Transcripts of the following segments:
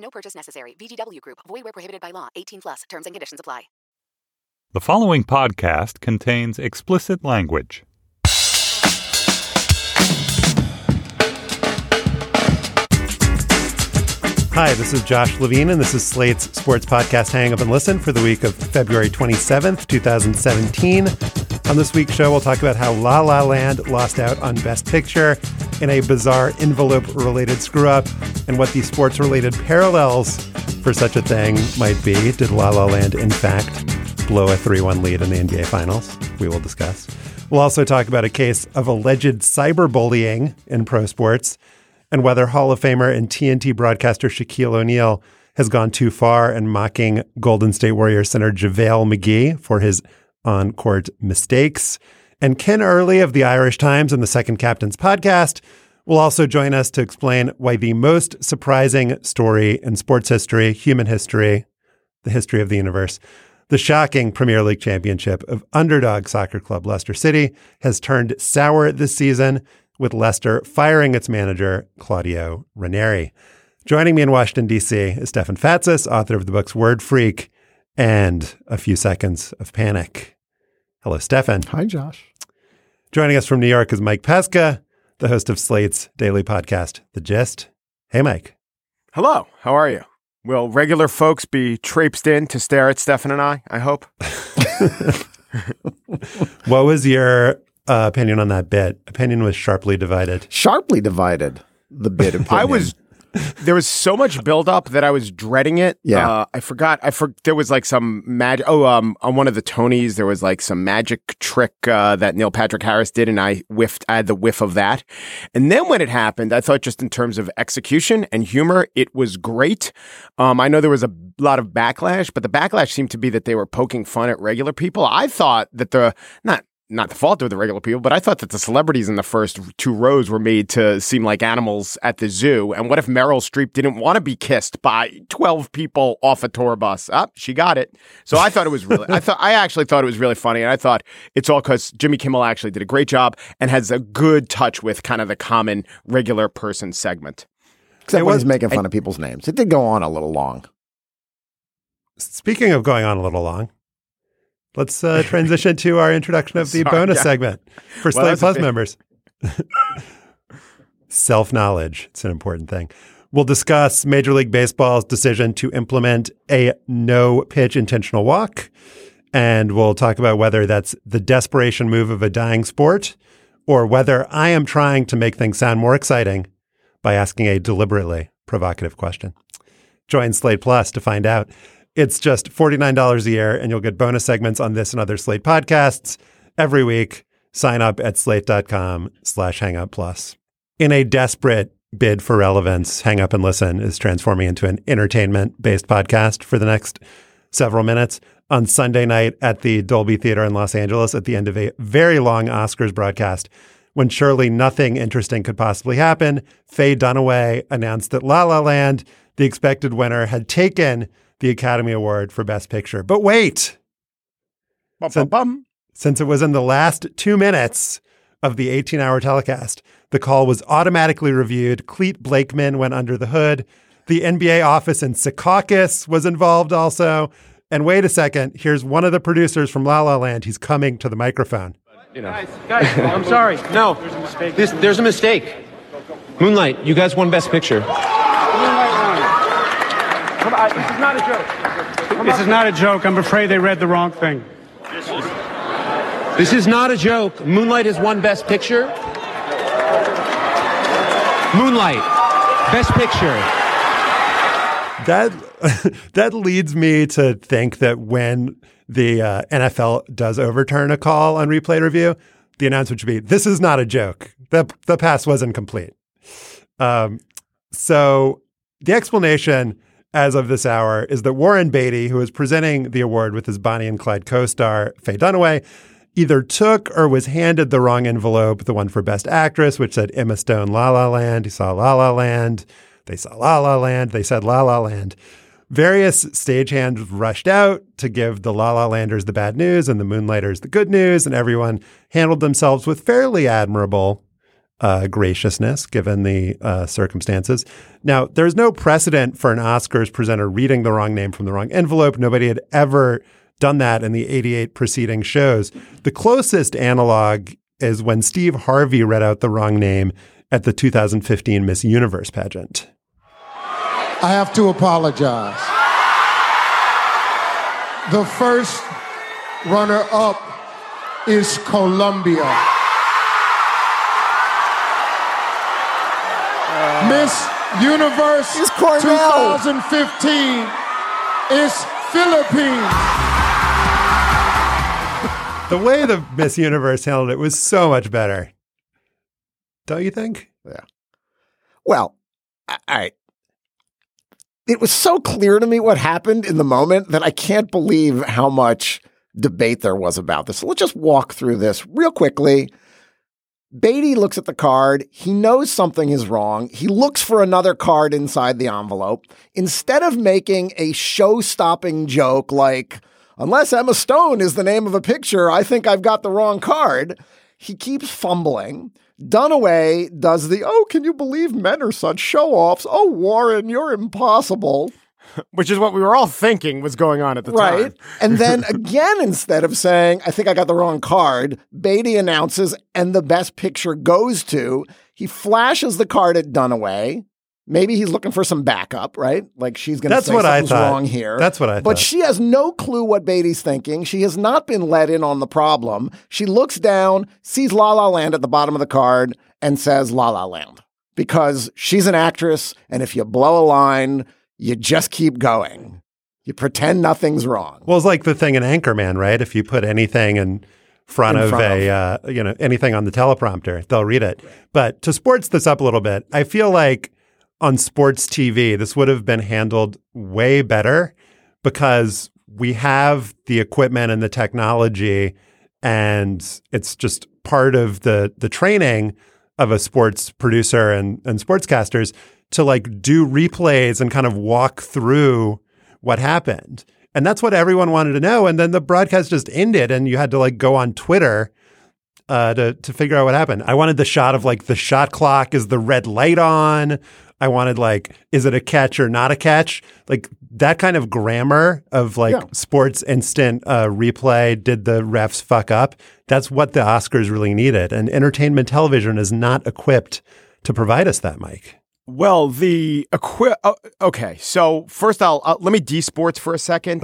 No purchase necessary. VGW Group. Void where prohibited by law. 18 plus. Terms and conditions apply. The following podcast contains explicit language. Hi, this is Josh Levin, and this is Slate's sports podcast Hang Up and Listen for the week of February 27th, 2017. On this week's show, we'll talk about how La La Land lost out on Best Picture in a bizarre envelope related screw up and what the sports related parallels for such a thing might be. Did La La Land, in fact, blow a 3 1 lead in the NBA Finals? We will discuss. We'll also talk about a case of alleged cyberbullying in pro sports and whether Hall of Famer and TNT broadcaster Shaquille O'Neal has gone too far in mocking Golden State Warriors center JaVale McGee for his on court mistakes. And Ken Early of the Irish Times and the Second Captain's podcast will also join us to explain why the most surprising story in sports history, human history, the history of the universe, the shocking Premier League championship of underdog soccer club Leicester City has turned sour this season with Leicester firing its manager, Claudio Ranieri. Joining me in Washington, D.C. is Stefan Fatsis, author of the books Word Freak and A Few Seconds of Panic. Hello, Stefan. Hi, Josh. Joining us from New York is Mike Pesca, the host of Slate's daily podcast, The Gist. Hey, Mike. Hello. How are you? Will regular folks be traipsed in to stare at Stefan and I, I hope? what was your uh, opinion on that bit? Opinion was sharply divided. Sharply divided. The bit. Opinion. I was. There was so much buildup that I was dreading it. Yeah, uh, I forgot. I for there was like some magic. Oh, um, on one of the Tonys, there was like some magic trick uh, that Neil Patrick Harris did, and I whiffed. I had the whiff of that, and then when it happened, I thought just in terms of execution and humor, it was great. Um, I know there was a lot of backlash, but the backlash seemed to be that they were poking fun at regular people. I thought that the not not the fault of the regular people, but I thought that the celebrities in the first two rows were made to seem like animals at the zoo. And what if Meryl Streep didn't want to be kissed by 12 people off a tour bus? Up, oh, she got it. So I thought it was really, I thought, I actually thought it was really funny. And I thought it's all because Jimmy Kimmel actually did a great job and has a good touch with kind of the common regular person segment. Except when he's making fun I, of people's names. It did go on a little long. Speaking of going on a little long, Let's uh, transition to our introduction of the Sorry, bonus yeah. segment for well, Slate Plus members. Self knowledge. It's an important thing. We'll discuss Major League Baseball's decision to implement a no pitch intentional walk. And we'll talk about whether that's the desperation move of a dying sport or whether I am trying to make things sound more exciting by asking a deliberately provocative question. Join Slate Plus to find out. It's just $49 a year, and you'll get bonus segments on this and other Slate podcasts every week. Sign up at slate.com slash hangout plus. In a desperate bid for relevance, Hang Up and Listen is transforming into an entertainment based podcast for the next several minutes on Sunday night at the Dolby Theater in Los Angeles at the end of a very long Oscars broadcast. When surely nothing interesting could possibly happen, Faye Dunaway announced that La La Land the expected winner had taken the Academy Award for Best Picture. But wait, Bum-bum-bum. since it was in the last two minutes of the 18 hour telecast, the call was automatically reviewed. Clete Blakeman went under the hood. The NBA office in Secaucus was involved also. And wait a second, here's one of the producers from La La Land. He's coming to the microphone. You know, Guys, I'm sorry. No, there's a mistake. This, there's a mistake. Moonlight, you guys won Best Picture. Come on, this is not a joke. This is not a joke. I'm afraid they read the wrong thing. This is not a joke. Moonlight has won Best Picture. Moonlight, Best Picture. That that leads me to think that when the uh, NFL does overturn a call on replay review, the announcement should be, "This is not a joke. the The pass wasn't complete." Um, so the explanation as of this hour is that Warren Beatty, who is presenting the award with his Bonnie and Clyde co-star Faye Dunaway, either took or was handed the wrong envelope, the one for Best Actress, which said Emma Stone La La Land. He saw La La Land. They saw La La Land. They said La La Land. Various stagehands rushed out to give the La La Landers the bad news and the Moonlighters the good news, and everyone handled themselves with fairly admirable uh, graciousness given the uh, circumstances. Now, there's no precedent for an Oscars presenter reading the wrong name from the wrong envelope. Nobody had ever done that in the 88 preceding shows. The closest analog is when Steve Harvey read out the wrong name at the 2015 Miss Universe pageant. I have to apologize. The first runner up is Colombia. Miss Universe 2015 is Philippines. The way the Miss Universe handled it was so much better. Don't you think? Yeah. Well, I, I it was so clear to me what happened in the moment that I can't believe how much debate there was about this. So let's just walk through this real quickly. Beatty looks at the card. He knows something is wrong. He looks for another card inside the envelope. Instead of making a show stopping joke like, unless Emma Stone is the name of a picture, I think I've got the wrong card, he keeps fumbling. Dunaway does the, oh, can you believe men are such show offs? Oh, Warren, you're impossible. Which is what we were all thinking was going on at the time. Right. and then again, instead of saying, I think I got the wrong card, Beatty announces, and the best picture goes to, he flashes the card at Dunaway. Maybe he's looking for some backup, right? Like she's going to say what something's wrong here. That's what I think. But thought. she has no clue what Beatty's thinking. She has not been let in on the problem. She looks down, sees La La Land at the bottom of the card, and says La La Land because she's an actress. And if you blow a line, you just keep going. You pretend nothing's wrong. Well, it's like the thing in Anchorman, right? If you put anything in front In of front a, uh, you know, anything on the teleprompter, they'll read it. But to sports this up a little bit, I feel like on sports TV, this would have been handled way better because we have the equipment and the technology, and it's just part of the the training of a sports producer and and sportscasters to like do replays and kind of walk through what happened. And that's what everyone wanted to know. And then the broadcast just ended, and you had to like go on Twitter uh, to to figure out what happened. I wanted the shot of like the shot clock. Is the red light on? I wanted like, is it a catch or not a catch? Like that kind of grammar of like Yeah. sports instant uh, replay. Did the refs fuck up? That's what the Oscars really needed. And entertainment television is not equipped to provide us that, Mike. Well, the equi- uh, okay. So first, I'll uh, let me de-sports for a second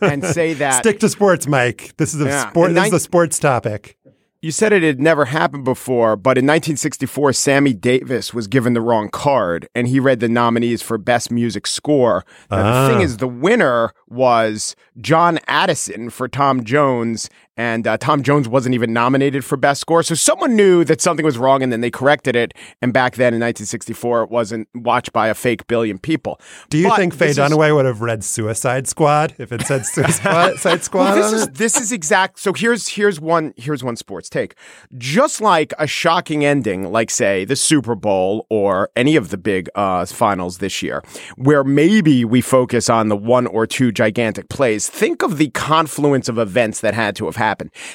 and say that Stick to sports, Mike. This is a Yeah. sport. This is nine- a sports topic. you said it had never happened before, but in 1964, Sammy Davis was given the wrong card, and he read the nominees for Best Music Score. Now, Ah. the thing is, the winner was John Addison for Tom Jones and uh, Tom Jones wasn't even nominated for best score. So someone knew that something was wrong, and then they corrected it. And back then in 1964, it wasn't watched by a fake billion people. Do you But think Faye this is- Dunaway would have read Suicide Squad if it said Suicide Squad Well, this is this is exact. So here's here's one here's one sports take. Just like a shocking ending, like say the Super Bowl or any of the big uh, finals this year, where maybe we focus on the one or two gigantic plays. Think of the confluence of events that had to have happened.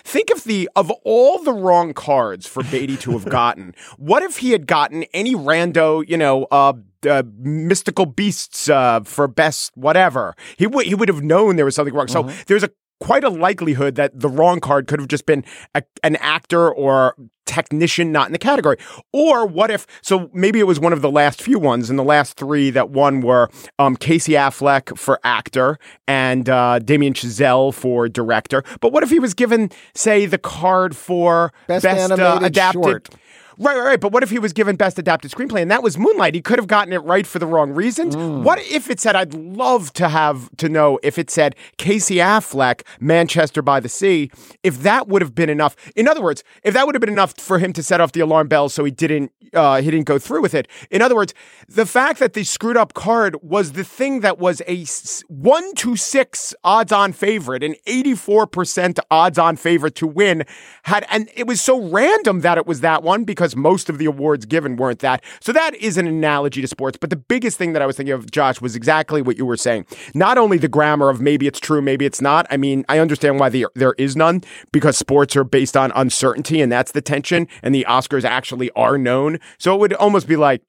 Think of the of all the wrong cards for Beatty to have gotten. What if he had gotten any rando, you know, uh, uh, mystical beasts uh, for best whatever. He would he would have known there was something wrong. So there's a quite a likelihood that the wrong card could have just been a, an actor or technician not in the category. Or what if so maybe it was one of the last few ones and the last three that won were um, Casey Affleck for actor and uh, Damien Chazelle for director. But what if he was given say the card for Best uh, animated adapted short. Right, right, right. But what if he was given Best Adapted Screenplay and that was Moonlight? He could have gotten it right for the wrong reasons. Mm. What if it said, I'd love to have to know if it said Casey Affleck, Manchester by the Sea, if that would have been enough. In other words, if that would have been enough for him to set off the alarm bells so he didn't uh, he didn't go through with it. In other words, the fact that the screwed up card was the thing that was a one to six odds on favorite, an 84% odds on favorite to win had, and it was so random that it was that one because most of the awards given weren't that. So that is an analogy to sports. But the biggest thing that I was thinking of, Josh, was exactly what you were saying. Not only the grammar of maybe it's true, maybe it's not. I mean, I understand why the, there is none because sports are based on uncertainty and that's the tension. And the Oscars actually are known. So it would almost be like,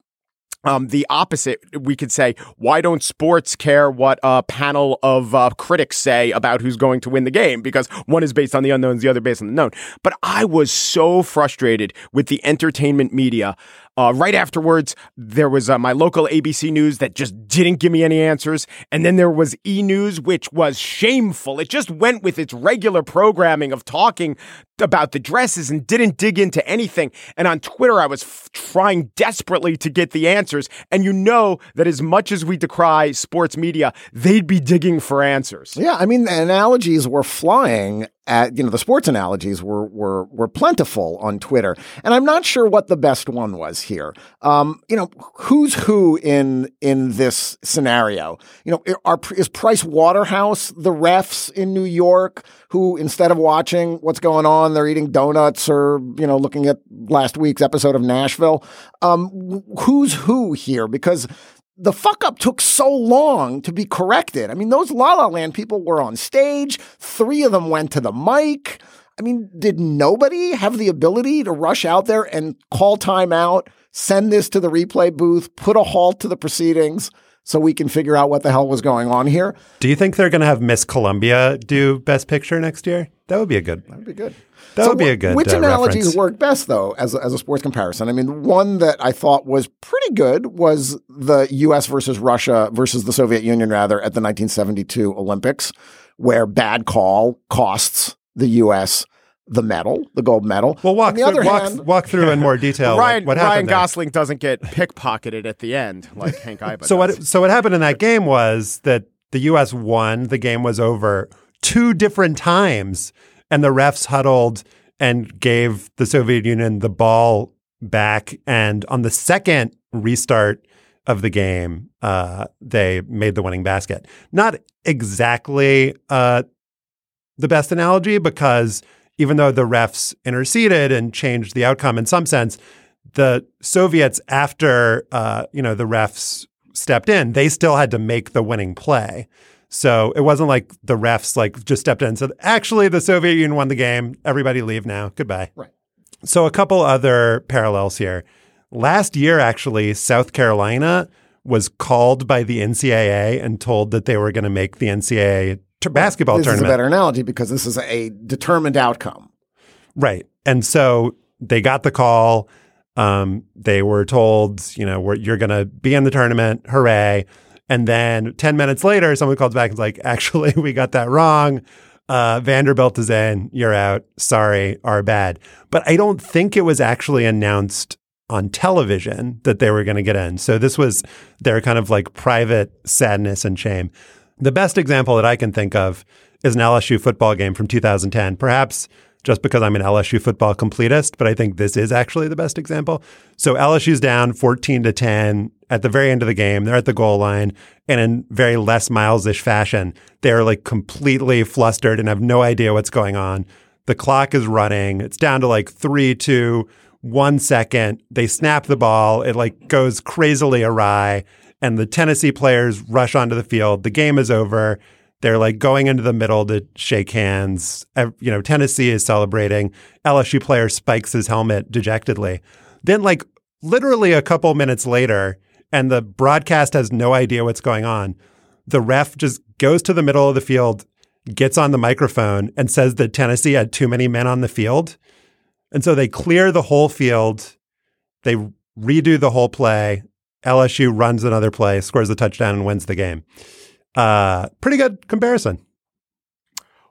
um, the opposite, we could say, why don't sports care what a panel of uh, critics say about who's going to win the game? Because one is based on the unknowns, the other based on the known. But I was so frustrated with the entertainment media. Uh, right afterwards, there was uh, my local ABC News that just didn't give me any answers. And then there was E News, which was shameful. It just went with its regular programming of talking about the dresses and didn't dig into anything. And on Twitter, I was f- trying desperately to get the answers. And you know that as much as we decry sports media, they'd be digging for answers. Yeah, I mean, the analogies were flying at, you know, the sports analogies were, were, were plentiful on Twitter. And I'm not sure what the best one was here. Um, you know, who's who in, in this scenario? You know, are, is Price Waterhouse the refs in New York who, instead of watching what's going on, they're eating donuts or, you know, looking at last week's episode of Nashville? Um, who's who here? Because the fuck up took so long to be corrected. I mean, those La La Land people were on stage. Three of them went to the mic. I mean, did nobody have the ability to rush out there and call timeout, send this to the replay booth, put a halt to the proceedings so we can figure out what the hell was going on here? Do you think they're going to have Miss Colombia do Best Picture next year? That would be a good. That'd be good. That So would be a good. Which uh, analogies reference. work best, though, as a, as a sports comparison? I mean, one that I thought was pretty good was the U.S. versus Russia versus the Soviet Union, rather, at the 1972 Olympics, where bad call costs the U.S. the medal, the gold medal. Well, walk On the through, other walk, hand, walk through in more detail. Ryan, like, what Ryan. Gosling doesn't get pickpocketed at the end like Hank Iba So does. what? So what happened in that game was that the U.S. won. The game was over two different times, and the refs huddled and gave the Soviet Union the ball back. And on the second restart of the game, uh, they made the winning basket. Not exactly uh, the best analogy because even though the refs interceded and changed the outcome in some sense, the Soviets after uh, you know the refs stepped in, they still had to make the winning play. So it wasn't like the refs like just stepped in and said, "Actually, the Soviet Union won the game. Everybody leave now. Goodbye." Right. So a couple other parallels here. Last year, actually, South Carolina was called by the NCAA and told that they were going to make the NCAA t- basketball this tournament. is a better analogy because this is a determined outcome. Right. And so they got the call. Um, they were told, you know, we're, you're going to be in the tournament. Hooray. And then 10 minutes later, someone calls back and is like, actually, we got that wrong. Uh, Vanderbilt is in. You're out. Sorry, our bad. But I don't think it was actually announced on television that they were going to get in. So this was their kind of like private sadness and shame. The best example that I can think of is an LSU football game from 2010. Perhaps just because I'm an LSU football completist, but I think this is actually the best example. So LSU's down 14 to 10 at the very end of the game. They're at the goal line, and in very Les Miles-ish fashion, they're like completely flustered and have no idea what's going on. The clock is running. It's down to like three, two, one second. They snap the ball. It like goes crazily awry, and the Tennessee players rush onto the field. The game is over. They're like going into the middle to shake hands. You know, Tennessee is celebrating. LSU player spikes his helmet dejectedly. Then, like, literally a couple minutes later, and the broadcast has no idea what's going on, the ref just goes to the middle of the field, gets on the microphone, and says that Tennessee had too many men on the field. And so they clear the whole field. They redo the whole play. LSU runs another play, scores the touchdown, and wins the game. Uh, pretty good comparison.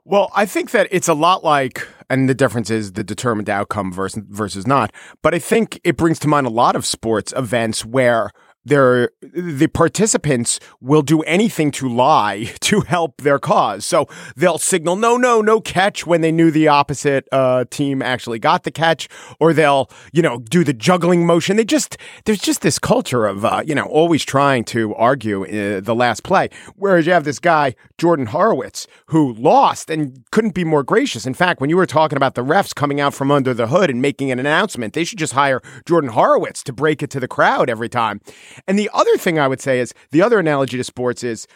Well, I think that it's a lot like, and the difference is the determined outcome versus versus not. But I think it brings to mind a lot of sports events where they're, the participants will do anything to lie to help their cause. So they'll signal no, no, no catch when they knew the opposite uh, team actually got the catch, or they'll you know do the juggling motion. They just there's just this culture of uh, you know always trying to argue uh, the last play. Whereas you have this guy Jordan Horowitz who lost and couldn't be more gracious. In fact, when you were talking about the refs coming out from under the hood and making an announcement, they should just hire Jordan Horowitz to break it to the crowd every time. And the other thing I would say is the other analogy to sports is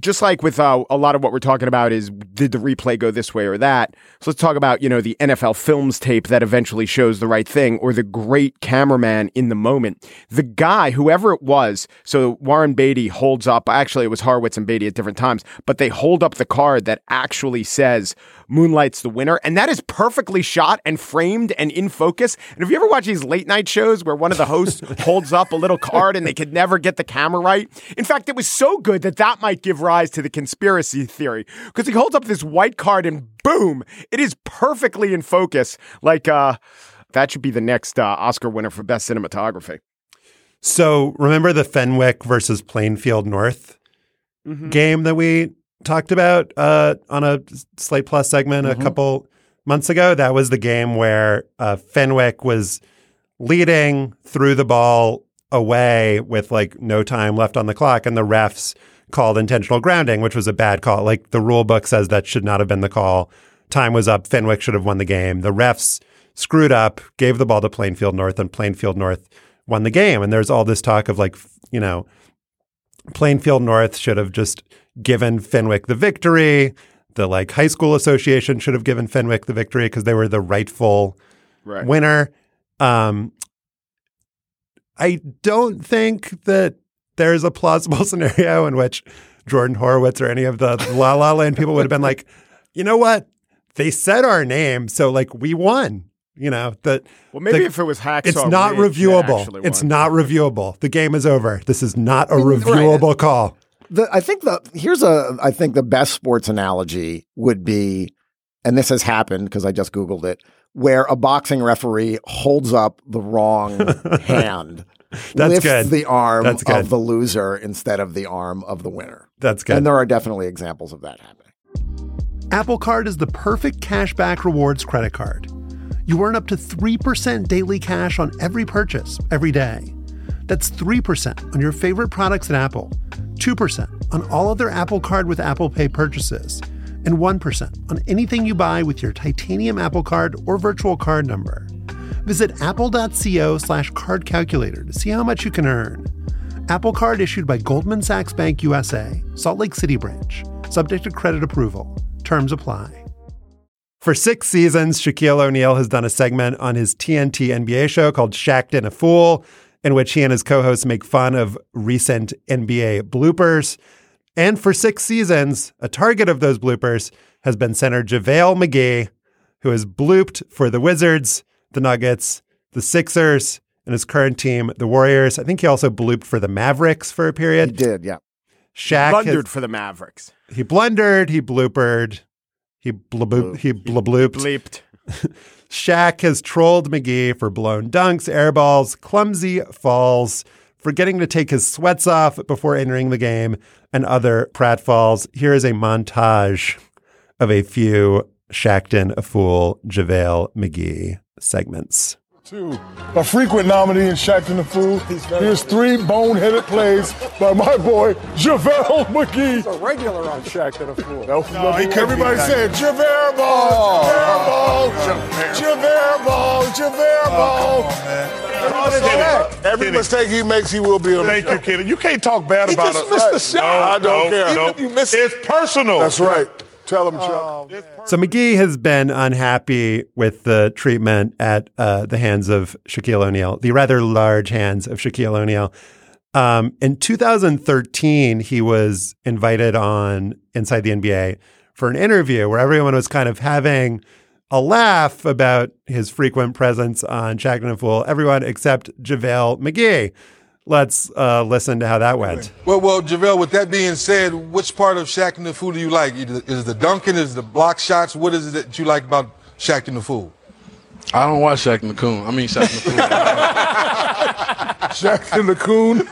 just like with uh, a lot of what we're talking about is did the replay go this way or that? So let's talk about you know the nfl films tape that eventually shows the right thing or the great cameraman in the moment. The guy whoever it was so warren beatty holds up actually it was horowitz and beatty at different times but they hold up the card that actually says moonlight's the winner and that is perfectly shot and framed and in focus and if you ever watch these late night shows where one of the hosts holds up a little card and they could never get the camera right in fact it was so good that that might give rise to the conspiracy theory because he holds up this white card and boom, it is perfectly in focus. Like uh, that should be the next uh, Oscar winner for best cinematography. So remember the Fenwick versus Plainfield North mm-hmm. game that we talked about uh, on a Slate Plus segment mm-hmm. a couple months ago? That was the game where uh, Fenwick was leading, threw the ball away with like no time left on the clock, and the refs called intentional grounding, which was a bad call. Like the rule book says that should not have been the call. Time was up. Fenwick should have won the game. The refs screwed up, gave the ball to Plainfield North, and Plainfield North won the game. And there's all this talk of like, you know, Plainfield North should have just given Fenwick the victory. The like high school association should have given Fenwick the victory because they were the rightful right. winner. Um, I don't think that there's a plausible scenario in which Jordan Horowitz or any of the La La Land people would have been like, you know what? They said our name, so like we won. You know that. Well, maybe the, if it was Hacksaw, it's not Ridge, reviewable. It's not reviewable. The game is over. This is not a reviewable right. call. The, I think the here's a I think the best sports analogy would be, and this has happened because I just googled it, where a boxing referee holds up the wrong hand That's lift good. the arm That's good. of the loser instead of the arm of the winner. That's good. And there are definitely examples of that happening. Apple Card is the perfect cashback rewards credit card. You earn up to 3% daily cash on every purchase every day. That's 3% on your favorite products at Apple, 2% on all other Apple Card with Apple Pay purchases, and 1% on anything you buy with your titanium Apple Card or virtual card number. Visit apple.co slash card calculator to see how much you can earn. Apple Card issued by Goldman Sachs Bank USA, Salt Lake City branch, subject to credit approval. Terms apply. For six seasons, Shaquille O'Neal has done a segment on his TNT NBA show called Shaqtin' a Fool, in which he and his co hosts make fun of recent NBA bloopers. And for six seasons, a target of those bloopers has been center JaVale McGee, who has blooped for the Wizards the Nuggets, the Sixers, and his current team, the Warriors. I think he also blooped for the Mavericks for a period. He did, yeah. Shaq he blundered has, for the Mavericks. He blundered. He bloopered. He blub he blablooped. Bleeped. Shaq has trolled McGee for blown dunks, airballs, clumsy falls, forgetting to take his sweats off before entering the game, and other pratfalls. Here is a montage of a few Shaqtin' a Fool, JaVale McGee segments. Two, a frequent nominee in Shaqtin' the Fool. Here's three boneheaded plays by my boy JaVale McGee. He's a regular on Shaqtin' the Fool. No, no, everybody said oh. JaVale Ball, JaVale Ball, JaVale Ball, JaVale oh, Ball. Oh, Every mistake he makes, he will be on Thank you, Kenny. You can't talk bad He about just us. missed the shot. I don't care. No, Even if you miss it. It's personal. That's right. Tell him, Chuck. So McGee has been unhappy with the treatment at uh, the hands of Shaquille O'Neal, the rather large hands of Shaquille O'Neal. Um, in 2013, he was invited on Inside the NBA for an interview where everyone was kind of having a laugh about his frequent presence on Shaqtin' a Fool. Everyone except JaVale McGee. Let's uh, listen to how that went. Well, well, JaVale, with that being said, which part of Shaqtin' the Fool do you like? Is it the dunking? Is it the block shots? What is it that you like about Shaqtin' the Fool? I don't watch Shaq and the Coon. I mean Shaq and the Fool. Shaq and the Coon.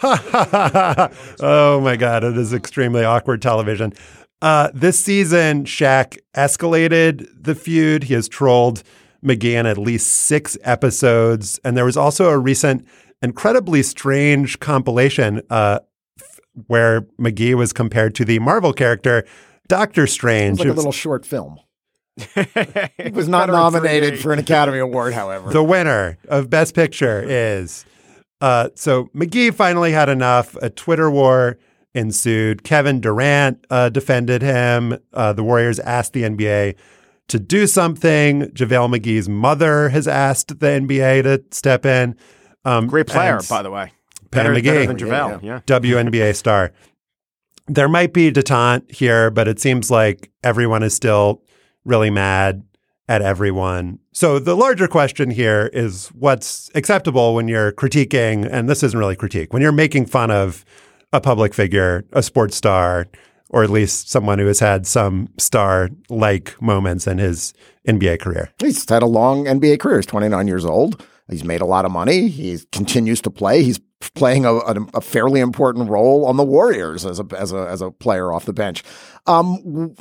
oh my God, it is extremely awkward television. Uh, this season, Shaq escalated the feud. He has trolled McGee in at least six episodes. And there was also a recent, incredibly strange compilation uh, f- where McGee was compared to the Marvel character Doctor It Strange. was like a little short film. He was not nominated for an Academy Award, however. The winner of Best Picture is. Uh, so McGee finally had enough. A Twitter war ensued. Kevin Durant uh, defended him. Uh, the Warriors asked the NBA to do something. JaVale McGee's mother has asked the NBA to step in. Um, Great player, by the way. Pam Better- McGee, better than JaVale, yeah. WNBA star. There might be detente here, but it seems like everyone is still really mad at everyone. So the larger question here is what's acceptable when you're critiquing, and this isn't really critique, when you're making fun of a public figure, a sports star, or at least someone who has had some star like moments in his NBA career. He's had a long NBA career. He's 29 years old. He's made a lot of money. He continues to play. He's playing a, a, a fairly important role on the Warriors as a as a as a player off the bench. Um,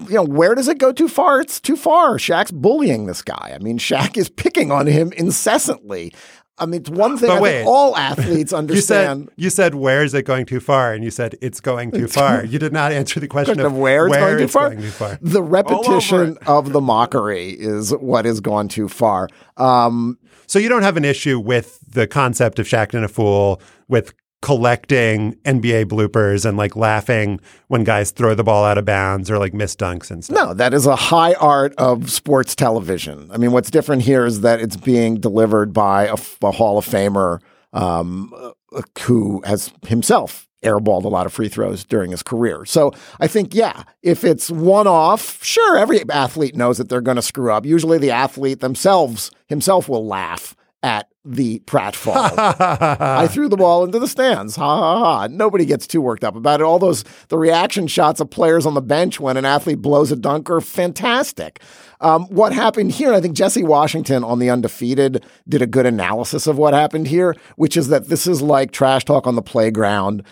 you know, where does it go too far? It's too far. Shaq's bullying this guy. I mean, Shaq is picking on him incessantly. I mean, it's one thing But I wait. all athletes You understand. said you said where is it going too far, and you said it's going too far. You did not answer the question, Question of where it's going too far. going too far. The repetition of the mockery is what has gone too far. Um, So you don't have an issue with the concept of Shaqtin' a Fool with collecting NBA bloopers and like laughing when guys throw the ball out of bounds or like miss dunks and stuff. No, that is a high art of sports television. I mean, what's different here is that it's being delivered by a Hall of Famer um, uh, who has himself airballed a lot of free throws during his career. So I think, yeah, if it's one off, sure, every athlete knows that they're going to screw up. Usually the athlete themselves himself will laugh at the pratfall. I threw the ball into the stands. Ha ha ha. Nobody gets too worked up about it. All those the reaction shots of players on the bench when an athlete blows a dunk are fantastic. Um, what happened here, I think Jesse Washington on the undefeated did a good analysis of what happened here, which is that this is like trash talk on the playground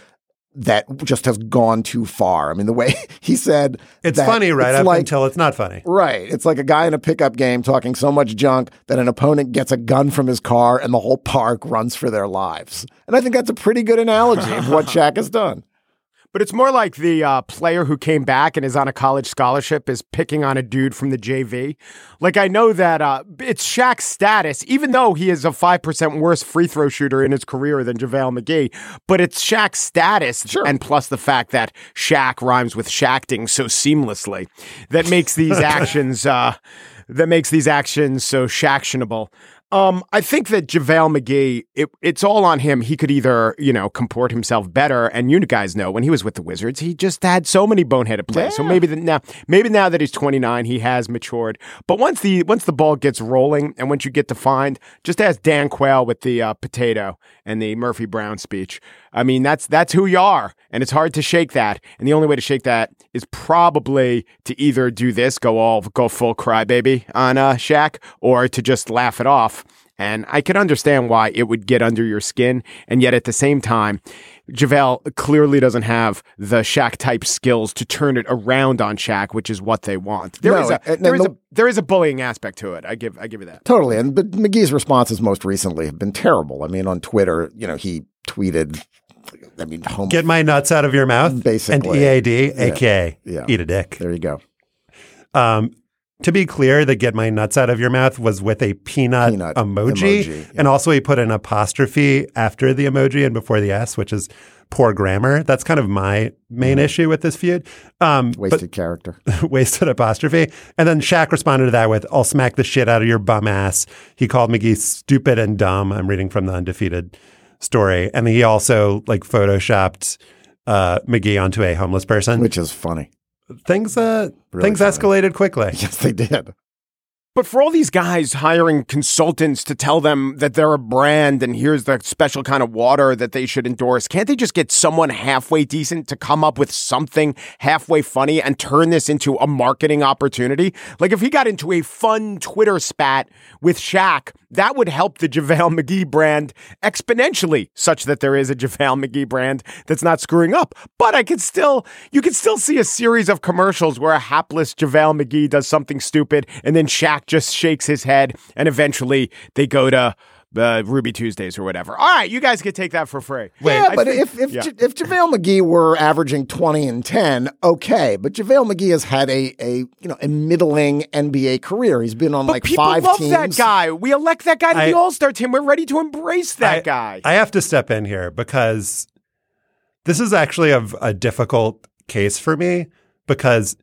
that just has gone too far. I mean, the way he said It's funny right it's up like- until it's not funny. Right. It's like a guy in a pickup game talking so much junk that an opponent gets a gun from his car and the whole park runs for their lives. And I think that's a pretty good analogy of what Shaq has done. But it's more like the uh, player who came back and is on a college scholarship is picking on a dude from the JV. Like, I know that uh, it's Shaq's status, even though he is a 5% worse free throw shooter in his career than JaVale McGee, but it's Shaq's status. And plus the fact that Shaq rhymes with Shacting so seamlessly that makes these actions, uh, that makes these actions so Shactionable. Um, I think that JaVale McGee, it, it's all on him. He could either, you know, comport himself better. And you guys know when he was with the Wizards, he just had so many boneheaded plays. So maybe the, now, maybe now that he's 29, he has matured. But once the once the ball gets rolling and once you get defined, just ask Dan Quayle with the uh, potato and the Murphy Brown speech. I mean, that's that's who you are, and it's hard to shake that. And the only way to shake that is probably to either do this, go all go full crybaby on uh, Shaq, or to just laugh it off. And I can understand why it would get under your skin, and yet at the same time, JaVale clearly doesn't have the Shaq type skills to turn it around on Shaq, which is what they want. There No, is a and- there and is the- a there is a bullying aspect to it. I give I give you that. Totally. And but McGee's responses most recently have been terrible. I mean, on Twitter, you know, he tweeted, I mean, home. Get my nuts out of your mouth. Basically. And EAD, Yeah. aka Yeah. eat a dick. There you go. Um, to be clear, the get my nuts out of your mouth was with a peanut, Peanut emoji. emoji, And also he put an apostrophe after the emoji and before the S, which is poor grammar. That's kind of my main issue with this feud. Um, but- Wasted character. wasted apostrophe. And then Shaq responded to that with, I'll smack the shit out of your bum ass. He called McGee stupid and dumb. I'm reading from the undefeated story. And he also like photoshopped uh, McGee onto a homeless person. Which is funny. Things uh Really things funny. escalated quickly. Yes, they did. But for all these guys hiring consultants to tell them that they're a brand and here's the special kind of water that they should endorse, can't they just get someone halfway decent to come up with something halfway funny and turn this into a marketing opportunity? Like if he got into a fun Twitter spat with Shaq, that would help the JaVale McGee brand exponentially, such that there is a JaVale McGee brand that's not screwing up. But I could still, you could still see a series of commercials where a hapless JaVale McGee does something stupid and then Shaq just shakes his head and eventually they go to uh, Ruby Tuesdays or whatever. All right, you guys can take that for free. yeah, I but think- if if yeah. Ja- if JaVale McGee were averaging twenty and ten, okay. But JaVale McGee has had a a you know a middling NBA career. He's been on but like people five love teams. that guy. We elect that guy to I- the All Star team. We're ready to embrace that I- guy. I have to step in here because this is actually a, a difficult case for me because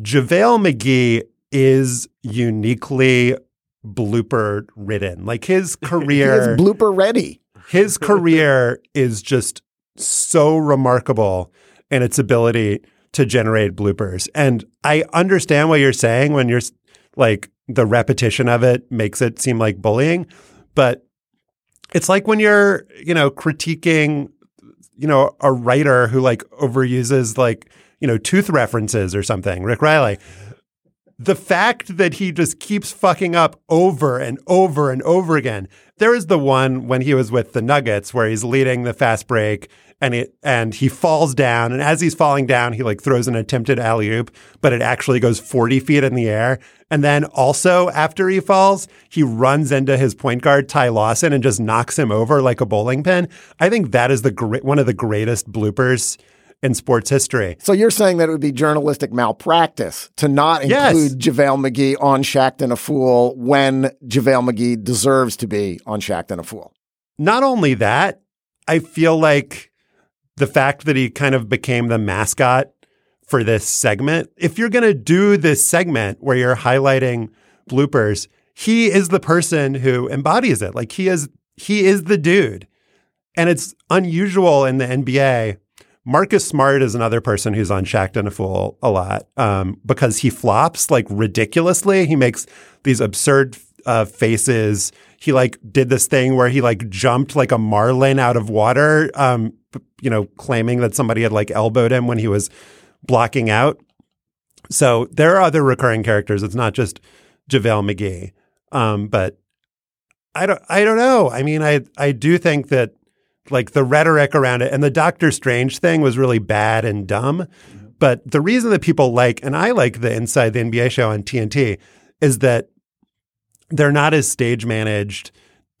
JaVale McGee is uniquely blooper ridden. Like his He is career blooper ready. his career is just so remarkable in its ability to generate bloopers. And I understand what you're saying when you're like the repetition of it makes it seem like bullying, but it's like when you're, you know, critiquing, you know, a writer who like overuses like, you know, tooth references or something, Rick Reilly. The fact that he just keeps fucking up over and over and over again. There is the one when he was with the Nuggets where he's leading the fast break and it and he falls down and as he's falling down he like throws an attempted alley oop but it actually goes 40 feet in the air and then also after he falls he runs into his point guard Ty Lawson and just knocks him over like a bowling pin. I think that is the great one of the greatest bloopers in sports history. So you're saying that it would be journalistic malpractice to not Yes. include JaVale McGee on Shaqtin' a Fool when JaVale McGee deserves to be on Shaqtin' a Fool. not only that, I feel like the fact that he kind of became the mascot for this segment, if you're going to do this segment where you're highlighting bloopers, he is the person who embodies it. Like he is he is the dude. And it's unusual in the NBA. Marcus Smart is another person who's on Shaqtin' a Fool a lot um, because he flops like ridiculously. He makes these absurd uh, faces. He like did this thing where he like jumped like a marlin out of water, um, you know, claiming that somebody had like elbowed him when he was blocking out. So there are other recurring characters. It's not just JaVale McGee. Um, but I don't I don't know. I mean, I I do think that like the rhetoric around it and the Doctor Strange thing was really bad and dumb. But the reason that people like and I like the Inside the NBA show on TNT is that they're not as stage managed.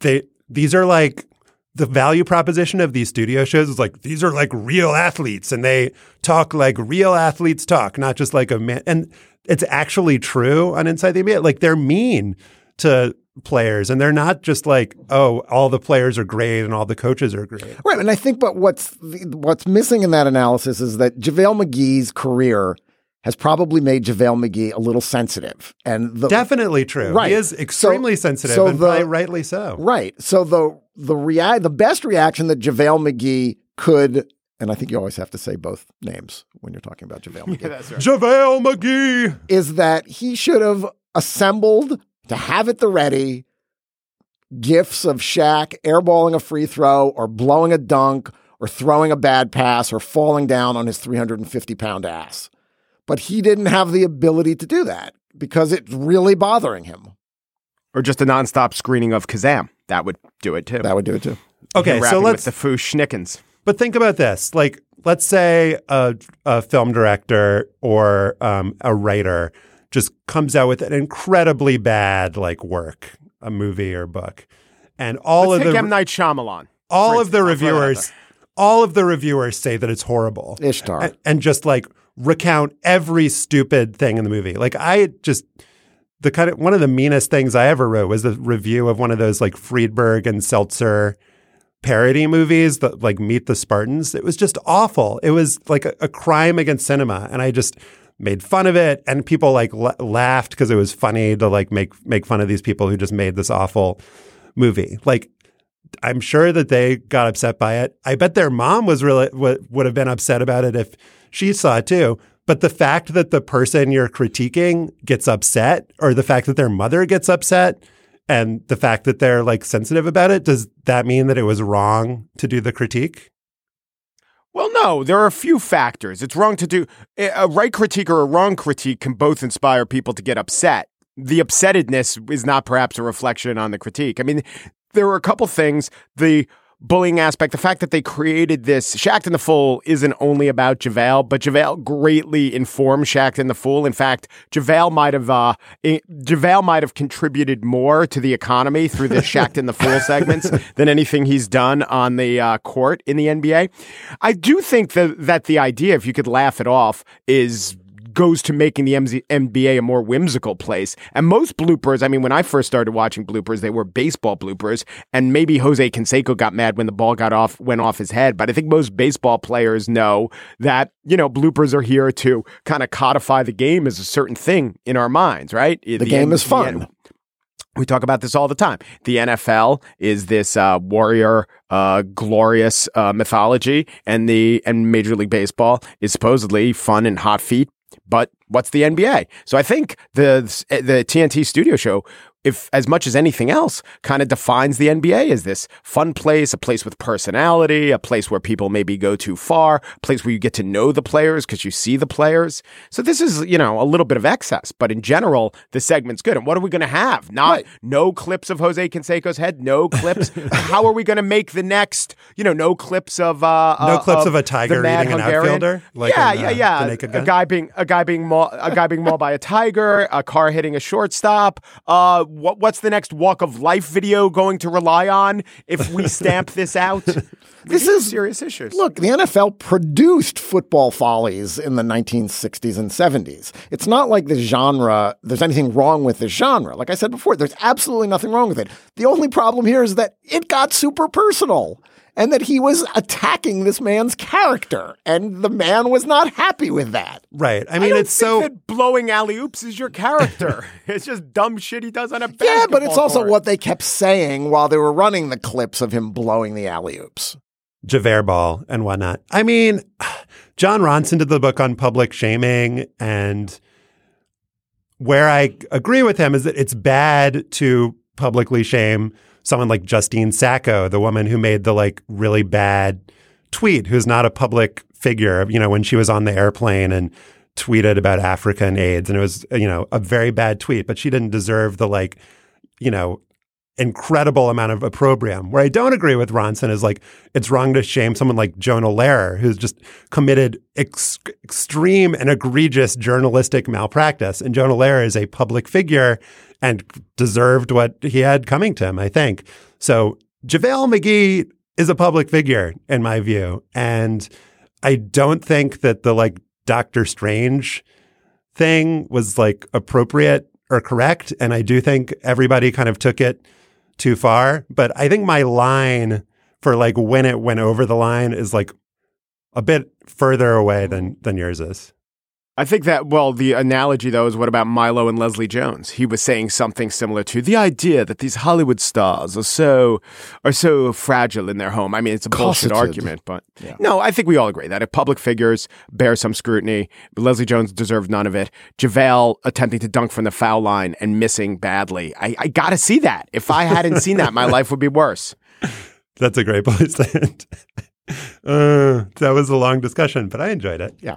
They these are like the value proposition of these studio shows is like these are like real athletes and they talk like real athletes talk, not just like a man. And it's actually true on Inside the NBA. Like they're mean to players and they're not just like, oh, all the players are great and all the coaches are great. Right, and I think, but what's what's missing in that analysis is that JaVale McGee's career has probably made JaVale McGee a little sensitive, and the, Definitely true. Right. He is So- extremely sensitive so and the- probably rightly so. Right. So the the react the best reaction that JaVale McGee could, and I think you always have to say both names when you're talking about JaVale McGee. that's right. JaVale McGee. is that he should have assembled to have at the ready gifts of Shaq airballing a free throw or blowing a dunk or throwing a bad pass or falling down on his 350 pound ass. But he didn't have the ability to do that because it's really bothering him. or just a nonstop screening of Kazam. That would do it too. That would do it too. Okay, so Rapping let's with the Fu-Schnickens. But think about this: like, let's say a, a film director or um, a writer just comes out with an incredibly bad like work, a movie or book, and all Let's of the M Night Shyamalan. all of the instance. I'll throw that out reviewers, all of the reviewers say that it's horrible. Ishtar. And, and just like recount every stupid thing in the movie. Like I just the kind of one of the meanest things I ever wrote was the review of one of those like Friedberg and Seltzer parody movies that like Meet the Spartans. It was just awful. It was like a, a crime against cinema, and I just made fun of it, and people like la- laughed because it was funny to like make make fun of these people who just made this awful movie. Like I'm sure that they got upset by it. I bet their mom was really would, would have been upset about it if she saw it too. But the fact that the person you're critiquing gets upset, or the fact that their mother gets upset, and the fact that they're like sensitive about it, does that mean that it was wrong to do the critique? Well, no, there are a few factors. It's wrong to do a right critique or a wrong critique can both inspire people to get upset. The upsettedness is not perhaps a reflection on the critique. I mean, there were a couple things. The bullying aspect, the fact that they created this Shaqtin' the Fool isn't only about JaVale, but JaVale greatly informed Shaqtin' the Fool. In fact, JaVale might have uh, JaVale might have contributed more to the economy through the Shaqtin' the Fool segments than anything he's done on the uh, court in the NBA. I do think that that the idea, if you could laugh it off, is goes to making the MZ- NBA a more whimsical place. And most bloopers, I mean, when I first started watching bloopers, they were baseball bloopers. And maybe Jose Canseco got mad when the ball got off, went off his head. But I think most baseball players know that, you know, bloopers are here to kind of codify the game as a certain thing in our minds, right? The game is fun. we talk about this all the time. The NFL is this uh, warrior, uh, glorious uh, mythology, and the and Major League Baseball is supposedly fun and hot feet. But what's the NBA? So I think the the TNT Studio Show, if as much as anything else, kind of defines the NBA as this fun place, a place with personality, a place where people maybe go too far, a place where you get to know the players because you see the players. So this is you know a little bit of excess, but in general, the segment's good. And what are we going to have? Not no clips of Jose Canseco's head, no clips. How are we going to make the next? You know, no clips of uh, No uh, clips of a tiger eating an outfielder, like yeah, in, yeah, uh, yeah. The a guy being a guy being mauled, a guy being mauled by a tiger, a car hitting a shortstop. Uh, what what's the next walk of life video going to rely on if we stamp this out? This is serious issues. Look, the NFL produced football follies in the 1960s and 70s. It's not like the genre, there's anything wrong with the genre. Like I said before, there's absolutely nothing wrong with it. The only problem here is that it got super personal and that he was attacking this man's character, and the man was not happy with that. Right. I mean, don't it's think so. that blowing alley oops is your character. it's just dumb shit he does on a Yeah, but it's also court. what they kept saying while they were running the clips of him blowing the alley oops. Javert Ball and whatnot. I mean, Jon Ronson did the book on public shaming, and where I agree with him is that it's bad to publicly shame someone like Justine Sacco, the woman who made the like really bad tweet, who's not a public figure. You know, when she was on the airplane and tweeted about Africa and AIDS, and it was you know a very bad tweet, but she didn't deserve the like you know incredible amount of opprobrium. Where I don't agree with Ronson is like it's wrong to shame someone like Jonah Lehrer, who's just committed ex- extreme and egregious journalistic malpractice. And Jonah Lehrer is a public figure and deserved what he had coming to him, I think. So JaVale McGee is a public figure in my view. And I don't think that the like Doctor Strange thing was like appropriate or correct. And I do think everybody kind of took it too far. But I think my line for like when it went over the line is like a bit further away than than yours is. I think that, well, the analogy though is what about Milo and Leslie Jones? He was saying something similar to the idea that these Hollywood stars are so are so fragile in their home. I mean, it's a bullshit argument, but no, I think we all agree that if public figures bear some scrutiny, Leslie Jones deserved none of it. JaVale attempting to dunk from the foul line and missing badly. I, I got to see that. If I hadn't seen that, my life would be worse. That's a great place to end. Uh, that was a long discussion, but I enjoyed it. Yeah.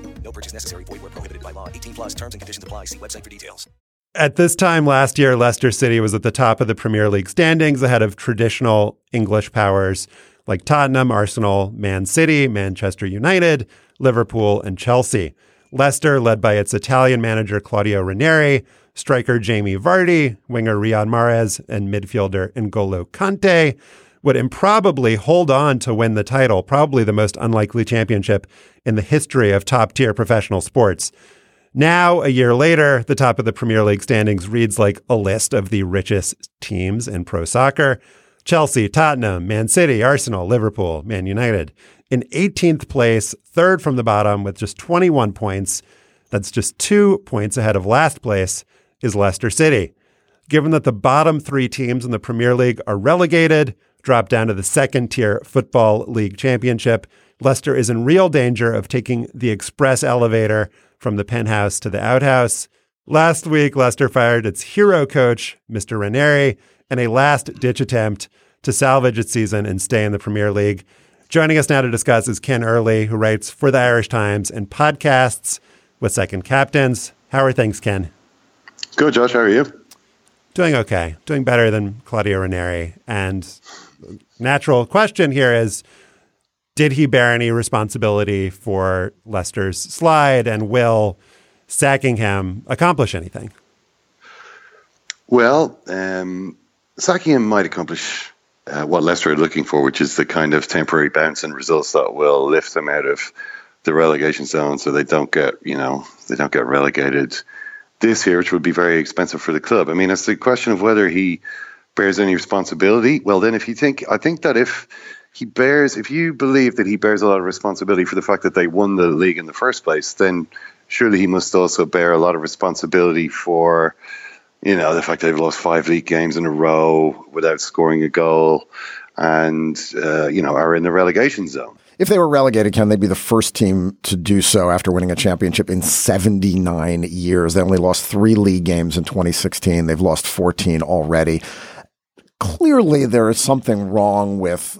No purchase necessary. Void where prohibited by law. 18 plus terms and conditions apply. See website for details. At this time last year, Leicester City was at the top of the Premier League standings ahead of traditional English powers like Tottenham, Arsenal, Man City, Manchester United, Liverpool, and Chelsea. Leicester, led by its Italian manager Claudio Ranieri, striker Jamie Vardy, winger Riyad Mahrez, and midfielder N'Golo Kante, would improbably hold on to win the title, probably the most unlikely championship in the history of top tier professional sports. Now, a year later, the top of the Premier League standings reads like a list of the richest teams in pro soccer Chelsea, Tottenham, Man City, Arsenal, Liverpool, Man United. In 18th place, third from the bottom with just 21 points. That's just two points ahead of last place, is Leicester City. Given that the bottom three teams in the Premier League are relegated, drop down to the second tier Football League Championship, Leicester is in real danger of taking the express elevator from the penthouse to the outhouse. Last week, Leicester fired its hero coach, Mr. Ranieri, in a last ditch attempt to salvage its season and stay in the Premier League. Joining us now to discuss is Ken Early, who writes for the Irish Times and podcasts with Second Captains. How are things, Ken? Good, Josh. How are you? Doing okay. Doing better than Claudio Ranieri. And natural question here is did he bear any responsibility for Leicester's slide and will sacking him accomplish anything? Well, um, sacking him might accomplish uh, what Leicester are looking for, which is the kind of temporary bounce in results that will lift them out of the relegation zone, so they don't get you know they don't get relegated this year, which would be very expensive for the club. I mean, it's the question of whether he bears any responsibility. Well, then, if you think, I think that if he bears, if you believe that he bears a lot of responsibility for the fact that they won the league in the first place, then surely he must also bear a lot of responsibility for, you know, the fact they've lost five league games in a row without scoring a goal, and uh, you know are in the relegation zone. If they were relegated, Ken, they'd be the first team to do so after winning a championship in 79 years. They only lost three league games in 2016. They've lost 14 already. Clearly, there is something wrong with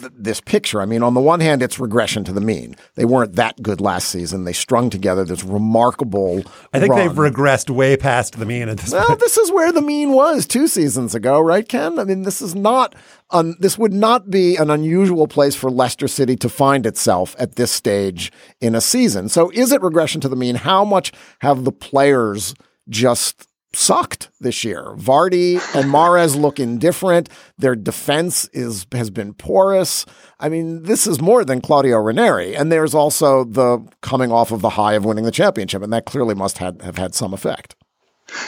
th- this picture. I mean, on the one hand, it's regression to the mean. They weren't that good last season. They strung together this remarkable. I think run. they've regressed way past the mean at this Well, point. this is where the mean was two seasons ago, right, Ken? I mean, this is not. Un- this would not be an unusual place for Leicester City to find itself at this stage in a season. So, is it regression to the mean? How much have the players just sucked this year? Vardy and Mahrez look indifferent. Their defense is has been porous. I mean, this is more than Claudio Ranieri, and there's also the coming off of the high of winning the championship, and that clearly must have, have had some effect.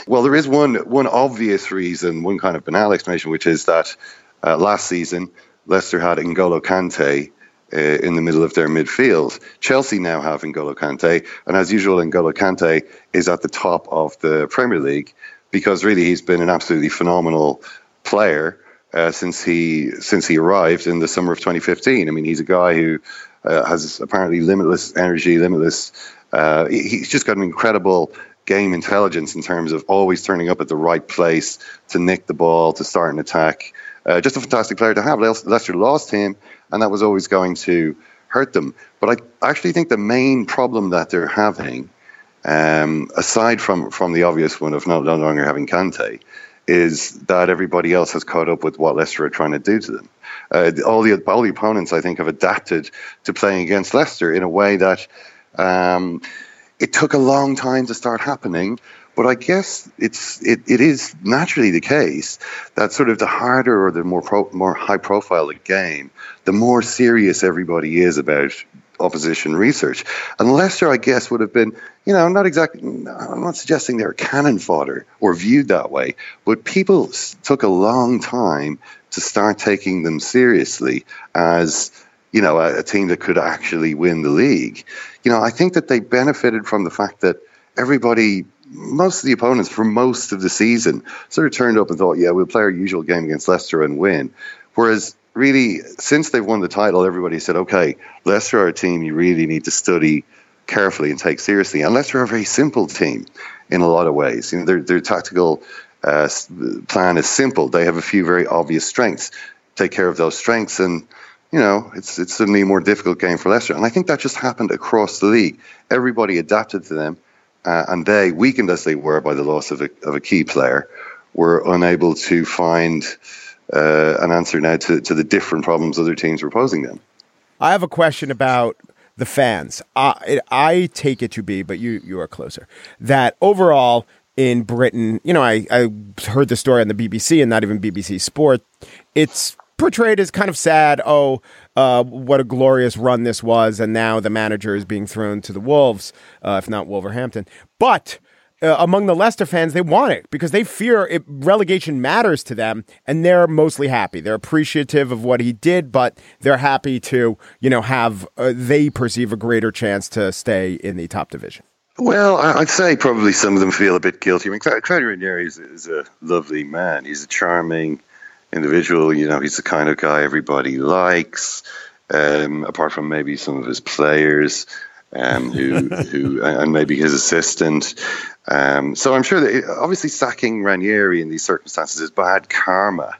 Well, there is one one obvious reason, one kind of banal explanation, which is that uh, last season Leicester had N'Golo Kante uh, in the middle of their midfield. Chelsea now have N'Golo Kante, and as usual, N'Golo Kante is at the top of the Premier League because really he's been an absolutely phenomenal player uh, since he since he arrived in the summer of 2015. I mean, he's a guy who uh, has apparently limitless energy, limitless. Uh, he- he's just got an incredible game intelligence in terms of always turning up at the right place to nick the ball, to start an attack. Uh, just a fantastic player to have. Le- Leicester lost him, and that was always going to hurt them. But I actually think the main problem that they're having, um, aside from from the obvious one of no, no longer having Kante, is that everybody else has caught up with what Leicester are trying to do to them. Uh, all the all the opponents, I think, have adapted to playing against Leicester in a way that um, it took a long time to start happening. But I guess it's it, it is naturally the case that sort of the harder or the more pro, more high profile the game, the more serious everybody is about opposition research. And Leicester, I guess, would have been, you know, not exactly, I'm not suggesting they're cannon fodder or viewed that way, but people took a long time to start taking them seriously as, you know, a, a team that could actually win the league. You know, I think that they benefited from the fact that everybody, most of the opponents for most of the season, sort of turned up and thought, yeah, we'll play our usual game against Leicester and win. Whereas, really, since they've won the title, everybody said, okay, Leicester are a team you really need to study carefully and take seriously. And Leicester are a very simple team in a lot of ways. You know, their, their tactical uh, plan is simple. They have a few very obvious strengths. Take care of those strengths, and you know it's it's suddenly a more difficult game for Leicester. And I think that just happened across the league. Everybody adapted to them, uh, and they, weakened as they were by the loss of a of a key player, were unable to find uh, an answer now to to the different problems other teams were posing them. I have a question about the fans. I, I take it to be, but you you are closer. That overall in Britain, you know, I, I heard the story on the BBC and not even BBC Sport. It's portrayed as kind of sad. Oh, uh, what a glorious run this was, and now the manager is being thrown to the wolves, uh, if not Wolverhampton. But uh, among the Leicester fans, they want it because they fear it, relegation matters to them, and they're mostly happy. They're appreciative of what he did, but they're happy to, you know, have uh, they perceive a greater chance to stay in the top division. Well, I'd say probably some of them feel a bit guilty. I mean, Claudio Ranieri is, is a lovely man. He's a charming individual. You know, he's the kind of guy everybody likes. Um, apart from maybe some of his players, um, who who and maybe his assistant. Um, so I'm sure that obviously sacking Ranieri in these circumstances is bad karma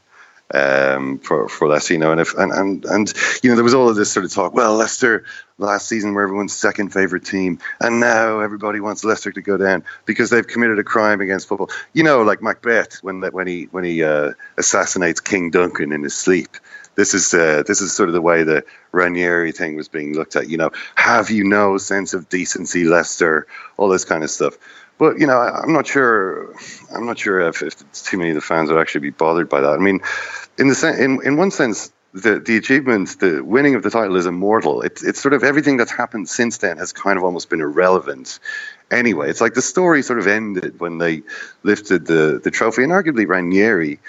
um, for for know, and if and, and and you know there was all of this sort of talk. Well, Leicester last season were everyone's second favorite team, and now everybody wants Leicester to go down because they've committed a crime against football. You know, like Macbeth when when he when he uh, assassinates King Duncan in his sleep this is uh, this is sort of the way the Ranieri thing was being looked at. You know, have you no sense of decency, Leicester? All this kind of stuff. But you know, I, am not sure. I'm not sure if, if too many of the fans would actually be bothered by that. I mean, in the in in one sense, the the achievement, the winning of the title is immortal. It's it's sort of everything that's happened since then has kind of almost been irrelevant. Anyway, it's like the story sort of ended when they lifted the the trophy, and arguably Ranieri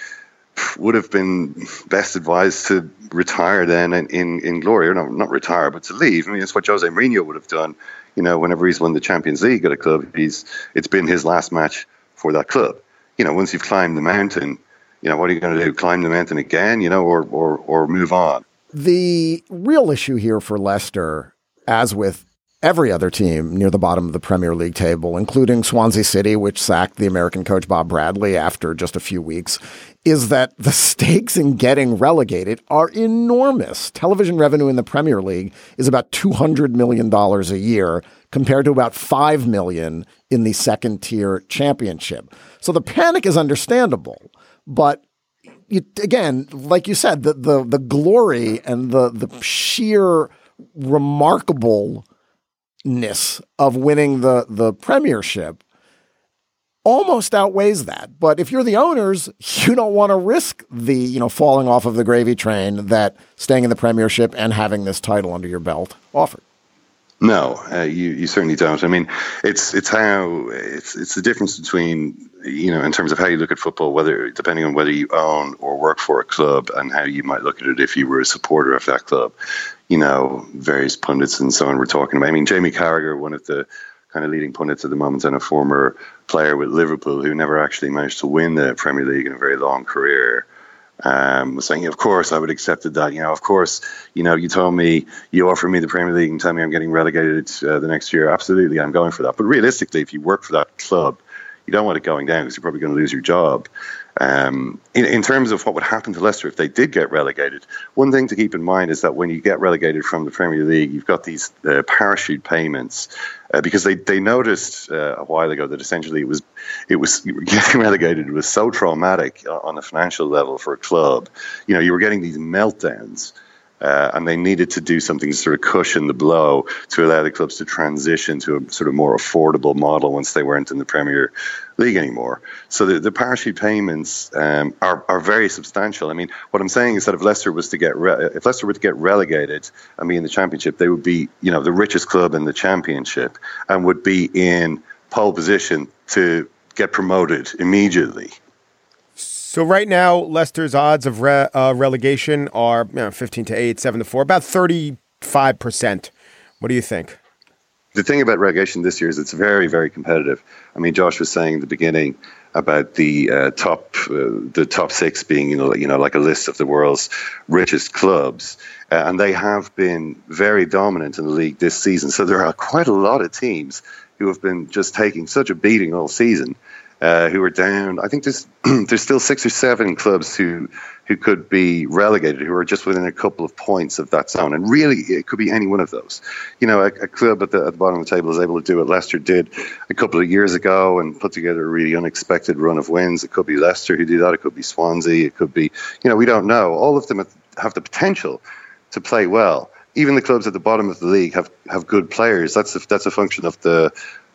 would have been best advised to retire then in, in, in glory, or no, not retire, but to leave. I mean, it's what Jose Mourinho would have done. You know, whenever he's won the Champions League at a club, he's it's been his last match for that club. You know, once you've climbed the mountain, you know, what are you going to do? Climb the mountain again? You know, or or or move on. The real issue here for Leicester, as with every other team near the bottom of the Premier League table, including Swansea City, which sacked the American coach Bob Bradley after just a few weeks, is that the stakes in getting relegated are enormous. Television revenue in the Premier League is about $200 million a year compared to about 5 million in the second tier championship. So the panic is understandable, but you, again, like you said, the, the, the glory and the, the sheer remarkableness of winning the the premiership almost outweighs that. But if you're the owners, you don't want to risk the, you know, falling off of the gravy train that staying in the premiership and having this title under your belt offered. No, uh, you you certainly don't. I mean, it's it's how it's it's the difference between you know in terms of how you look at football, whether depending on whether you own or work for a club, and how you might look at it if you were a supporter of that club. You know, various pundits and so on were talking about. I mean, Jamie Carragher, one of the kind of leading pundits at the moment, and a former player with Liverpool who never actually managed to win the Premier League in a very long career um, was saying, of course, I would accepted that. You know, of course, you know, you told me you offer me the Premier League and tell me I'm getting relegated uh, the next year. Absolutely, I'm going for that. But realistically, if you work for that club, you don't want it going down because you're probably going to lose your job. Um, in, in, terms of what would happen to Leicester if they did get relegated, one thing to keep in mind is that when you get relegated from the Premier League, you've got these uh, parachute payments uh, because they, they noticed uh, a while ago that essentially it was it was getting relegated was so traumatic on a financial level for a club. You know, you were getting these meltdowns uh, and they needed to do something to sort of cushion the blow to allow the clubs to transition to a sort of more affordable model once they weren't in the Premier League anymore. So the, the parachute payments um, are, are very substantial. I mean, what I'm saying is that if Leicester was to get re- if Leicester were to get relegated and be in the Championship, they would be you know the richest club in the Championship and would be in pole position to get promoted immediately. So right now, Leicester's odds of re- uh, relegation are you know, 15 to 8, 7 to 4, about 35%. What do you think? the thing about relegation this year is it's very, very competitive. I mean, Josh was saying at the beginning about the uh, top, uh, the top six being, you know, you know, like a list of the world's richest clubs, uh, and they have been very dominant in the league this season. So there are quite a lot of teams who have been just taking such a beating all season. Uh, who are down? I think there's there's still six or seven clubs who who could be relegated, who are just within a couple of points of that zone. And really, it could be any one of those. You know, a, a club at the, at the bottom of the table is able to do what Leicester did a couple of years ago and put together a really unexpected run of wins. It could be Leicester who did that. It could be Swansea. It could be, you know, we don't know. All of them have the potential to play well. Even the clubs at the bottom of the league have, have good players. That's a, that's a function of the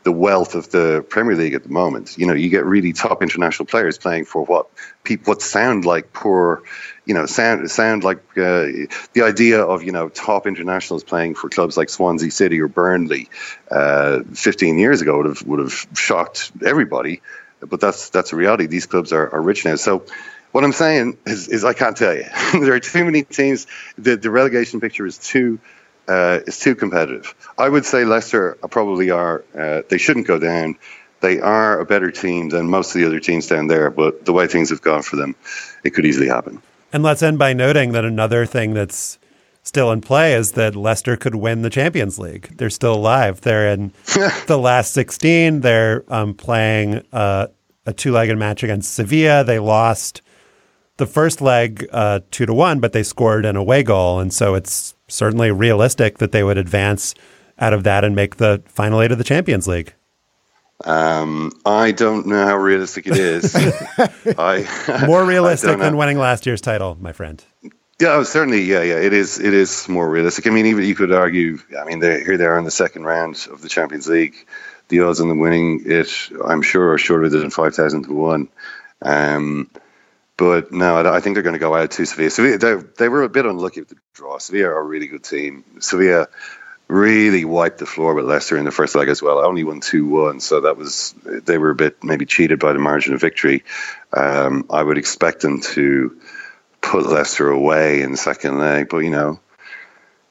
the wealth of the Premier League at the moment. You know, you get really top international players playing for what people what sound like poor, you know, sound sound like uh, the idea of you know top internationals playing for clubs like Swansea City or Burnley uh, 15 years ago would have would have shocked everybody. But that's that's a reality. These clubs are, are rich now. So what I'm saying is, is I can't tell you. there are too many teams. The, the relegation picture is too uh, is too competitive. I would say Leicester probably are. Uh, they shouldn't go down. They are a better team than most of the other teams down there. But the way things have gone for them, it could easily happen. And let's end by noting that another thing that's still in play is that Leicester could win the Champions League. They're still alive. They're in the last 16. They're um, playing uh, a two legged match against Sevilla. They lost the first leg uh, two to one, but they scored an away goal. And so it's certainly realistic that they would advance out of that and make the final eight of the Champions League. Um, I don't know how realistic it is. I, More realistic than winning last year's title, my friend. Yeah, oh, certainly. Yeah, yeah. It is. It is more realistic. I mean, even you could argue. I mean, here they are in the second round of the Champions League. The odds on them winning it, I'm sure, are shorter than five thousand to one. Um, but no, I think they're going to go out to Sevilla. Sevilla, they, they were a bit unlucky with the draw. Sevilla are a really good team. Sevilla really wiped the floor with Leicester in the first leg as well. Only won two one, so that was they were a bit maybe cheated by the margin of victory. Um, I would expect them to put Leicester away in the second leg, but you know.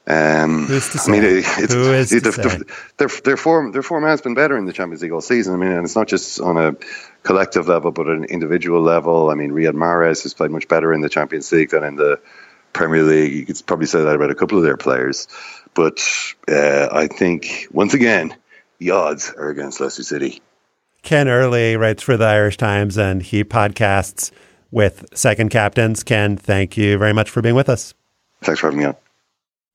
Um, Who's to I mean, it, it's, Who is it, to the- say? the- their their form their form has been better in the Champions League all season. I mean, and it's not just on a collective level, but an individual level. I mean, Riyad Mahrez has played much better in the Champions League than in the Premier League. You could probably say that about a couple of their players, but uh, I think once again the odds are against Leicester City. Ken Early writes for the Irish Times and he podcasts with second captains. Ken, thank you very much for being with us. Thanks for having me on.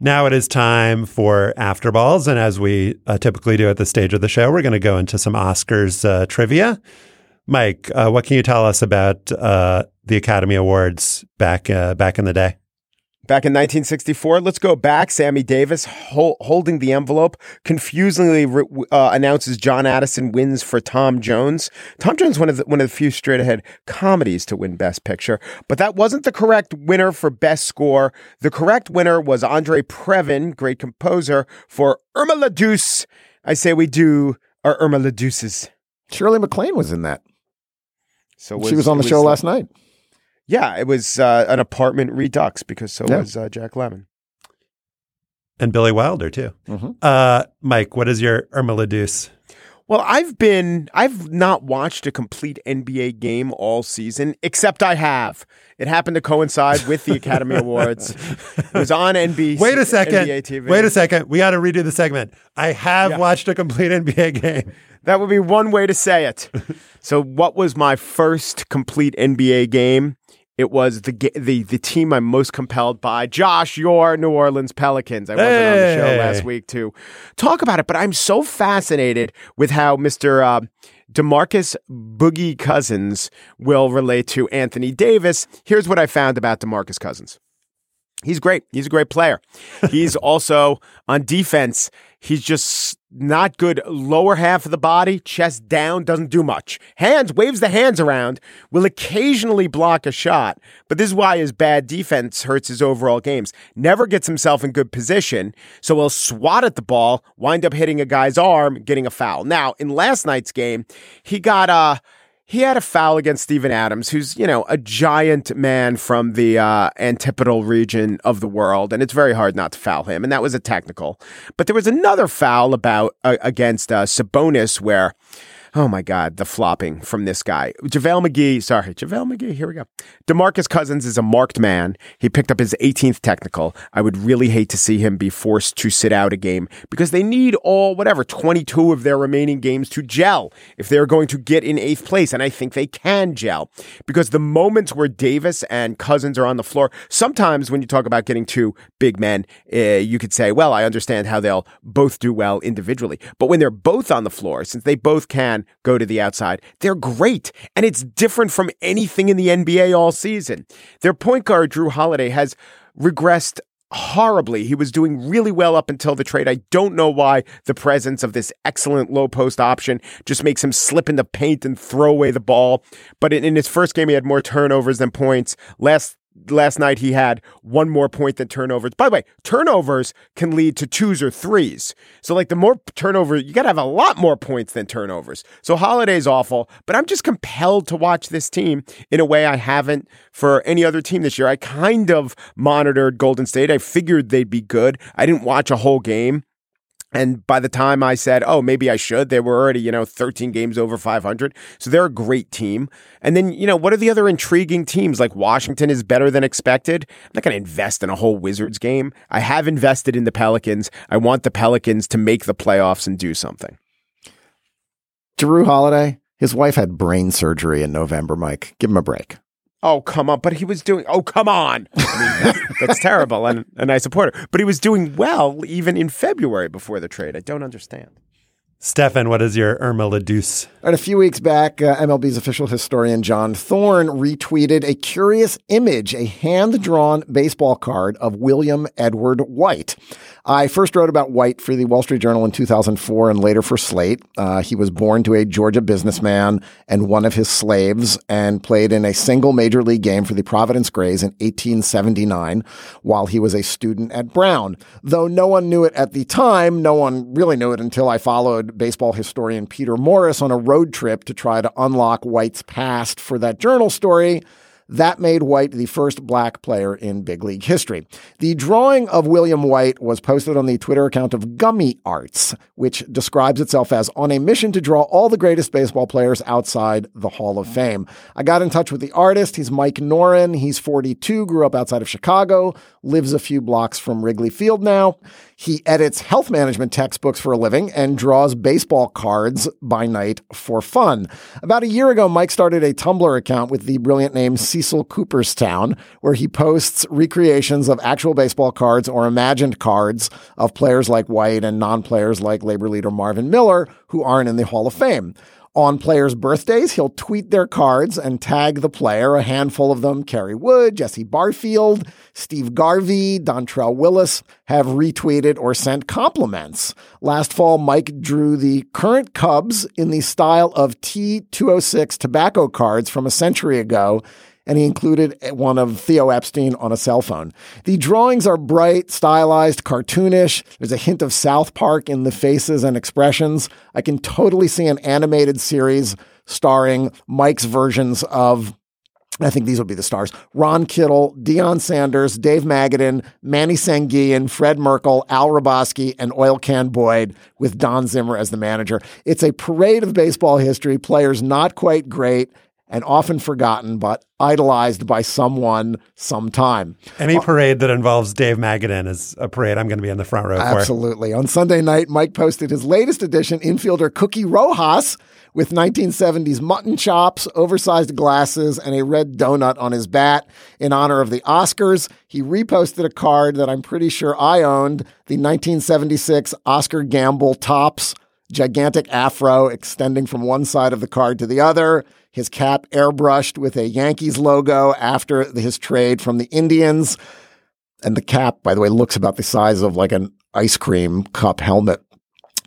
Now it is time for After Balls. And as we uh, typically do at this stage of the show, we're going to go into some Oscars uh, trivia. Mike, uh, what can you tell us about uh, the Academy Awards back uh, back in the day? Back in 1964, let's go back. Sammy Davis hol- holding the envelope confusingly re- uh, announces John Addison wins for Tom Jones. Tom Jones one of the, one of the few straight ahead comedies to win Best Picture, but that wasn't the correct winner for Best Score. The correct winner was Andre Previn, great composer, for Irma la Douce. I say we do our Irma la Douces. Shirley MacLaine was in that. So she was on the it show last night. Yeah, it was uh, an apartment redux because so Yeah. was uh, Jack Lemmon. And Billy Wilder, too. Mm-hmm. Uh, Mike, what is your Irma la Douce? Well, I've been, I've not watched a complete NBA game all season, except I have. It happened to coincide with the Academy Awards. It was on NBC. Wait a second. NBA TV. Wait a second. We got to redo the segment. I have watched a complete NBA game. That would be one way to say it. so, what was my first complete NBA game? It was the the the team I'm most compelled by. Josh, your New Orleans Pelicans. I wasn't on the show last week to talk about it, but I'm so fascinated with how Mr. Uh, Demarcus Boogie Cousins will relate to Anthony Davis. Here's what I found about Demarcus Cousins. He's great. He's a great player. He's also on defense. He's just not good. Lower half of the body, chest down, doesn't do much. Hands, waves the hands around, will occasionally block a shot. But this is why his bad defense hurts his overall games. Never gets himself in good position. So he'll swat at the ball, wind up hitting a guy's arm, getting a foul. Now, in last night's game, he got, uh, he had a foul against Steven Adams, who's, you know, a giant man from the uh, antipodal region of the world, and it's very hard not to foul him, and that was a technical. But there was another foul about uh, against uh, Sabonis where, oh my God, the flopping from this guy. JaVale McGee, sorry, JaVale McGee, here we go. DeMarcus Cousins is a marked man. He picked up his 18th technical. I would really hate to see him be forced to sit out a game because they need all, whatever, 22 of their remaining games to gel if they're going to get in eighth place. And I think they can gel because the moments where Davis and Cousins are on the floor, sometimes when you talk about getting two big men, uh, you could say, well, I understand how they'll both do well individually. But when they're both on the floor, since they both can go to the outside, they're great. And it's different from anything in the NBA all season. Their point guard, Jrue Holiday, has regressed horribly. He was doing really well up until the trade. I don't know why the presence of this excellent low post option just makes him slip in the paint and throw away the ball. But in, in his first game, he had more turnovers than points. Last last night he had one more point than turnovers. By the way, turnovers can lead to twos or threes. So like the more turnover, you got to have a lot more points than turnovers. So Holiday's awful, but I'm just compelled to watch this team in a way I haven't for any other team this year. I kind of monitored Golden State. I figured they'd be good. I didn't watch a whole game. And by the time I said, oh, maybe I should, they were already, you know, 13 games over 500. So they're a great team. And then, you know, what are the other intriguing teams? Like Washington is better than expected. I'm not going to invest in a whole Wizards game. I have invested in the Pelicans. I want the Pelicans to make the playoffs and do something. Jrue Holiday, his wife had brain surgery in November, Mike. Give him a break. Oh, come on. But he was doing, oh, come on. I mean, that's, that's terrible. And, and I support her. But he was doing well even in February before the trade. I don't understand. Stefan, what is your Irma la Douce? All right, a few weeks back, uh, MLB's official historian John Thorn retweeted a curious image, a hand drawn baseball card of William Edward White. I first wrote about White for the Wall Street Journal in 2004 and later for Slate. Uh, he was born to a Georgia businessman and one of his slaves and played in a single major league game for the Providence Grays in 1879 while he was a student at Brown. Though no one knew it at the time, no one really knew it until I followed baseball historian Peter Morris on a road trip to try to unlock White's past for that journal story. That made White the first black player in big league history. The drawing of William White was posted on the Twitter account of Gummy Arts, which describes itself as on a mission to draw all the greatest baseball players outside the Hall of Fame. I got in touch with the artist. He's Mike Noren. He's 42, grew up outside of Chicago, lives a few blocks from Wrigley Field now. He edits health management textbooks for a living and draws baseball cards by night for fun. About a year ago, Mike started a Tumblr account with the brilliant name Cecil Cooperstown, where he posts recreations of actual baseball cards or imagined cards of players like White and non players like labor leader Marvin Miller, who aren't in the Hall of Fame. On players' birthdays, he'll tweet their cards and tag the player. A handful of them, Kerry Wood, Jesse Barfield, Steve Garvey, Dontrelle Willis, have retweeted or sent compliments. Last fall, Mike drew the current Cubs in the style of T206 tobacco cards from a century ago and he included one of Theo Epstein on a cell phone. The drawings are bright, stylized, cartoonish. There's a hint of South Park in the faces and expressions. I can totally see an animated series starring Mike's versions of I think these would be the stars. Ron Kittle, Deion Sanders, Dave Magadan, Manny Sanguillen, Fred Merkle, Al Hrabosky, and Oil Can Boyd with Don Zimmer as the manager. It's a parade of baseball history, players not quite great and often forgotten, but idolized by someone sometime. Any uh, parade that involves Dave Magadan is a parade I'm going to be in the front row for. Absolutely. On Sunday night, Mike posted his latest edition, infielder Cookie Rojas, with 1970s mutton chops, oversized glasses, and a red donut on his bat in honor of the Oscars. He reposted a card that I'm pretty sure I owned, the 1976 Oscar Gamble Topps, gigantic afro extending from one side of the card to the other. His cap airbrushed with a Yankees logo after his trade from the Indians. And the cap, by the way, looks about the size of like an ice cream cup helmet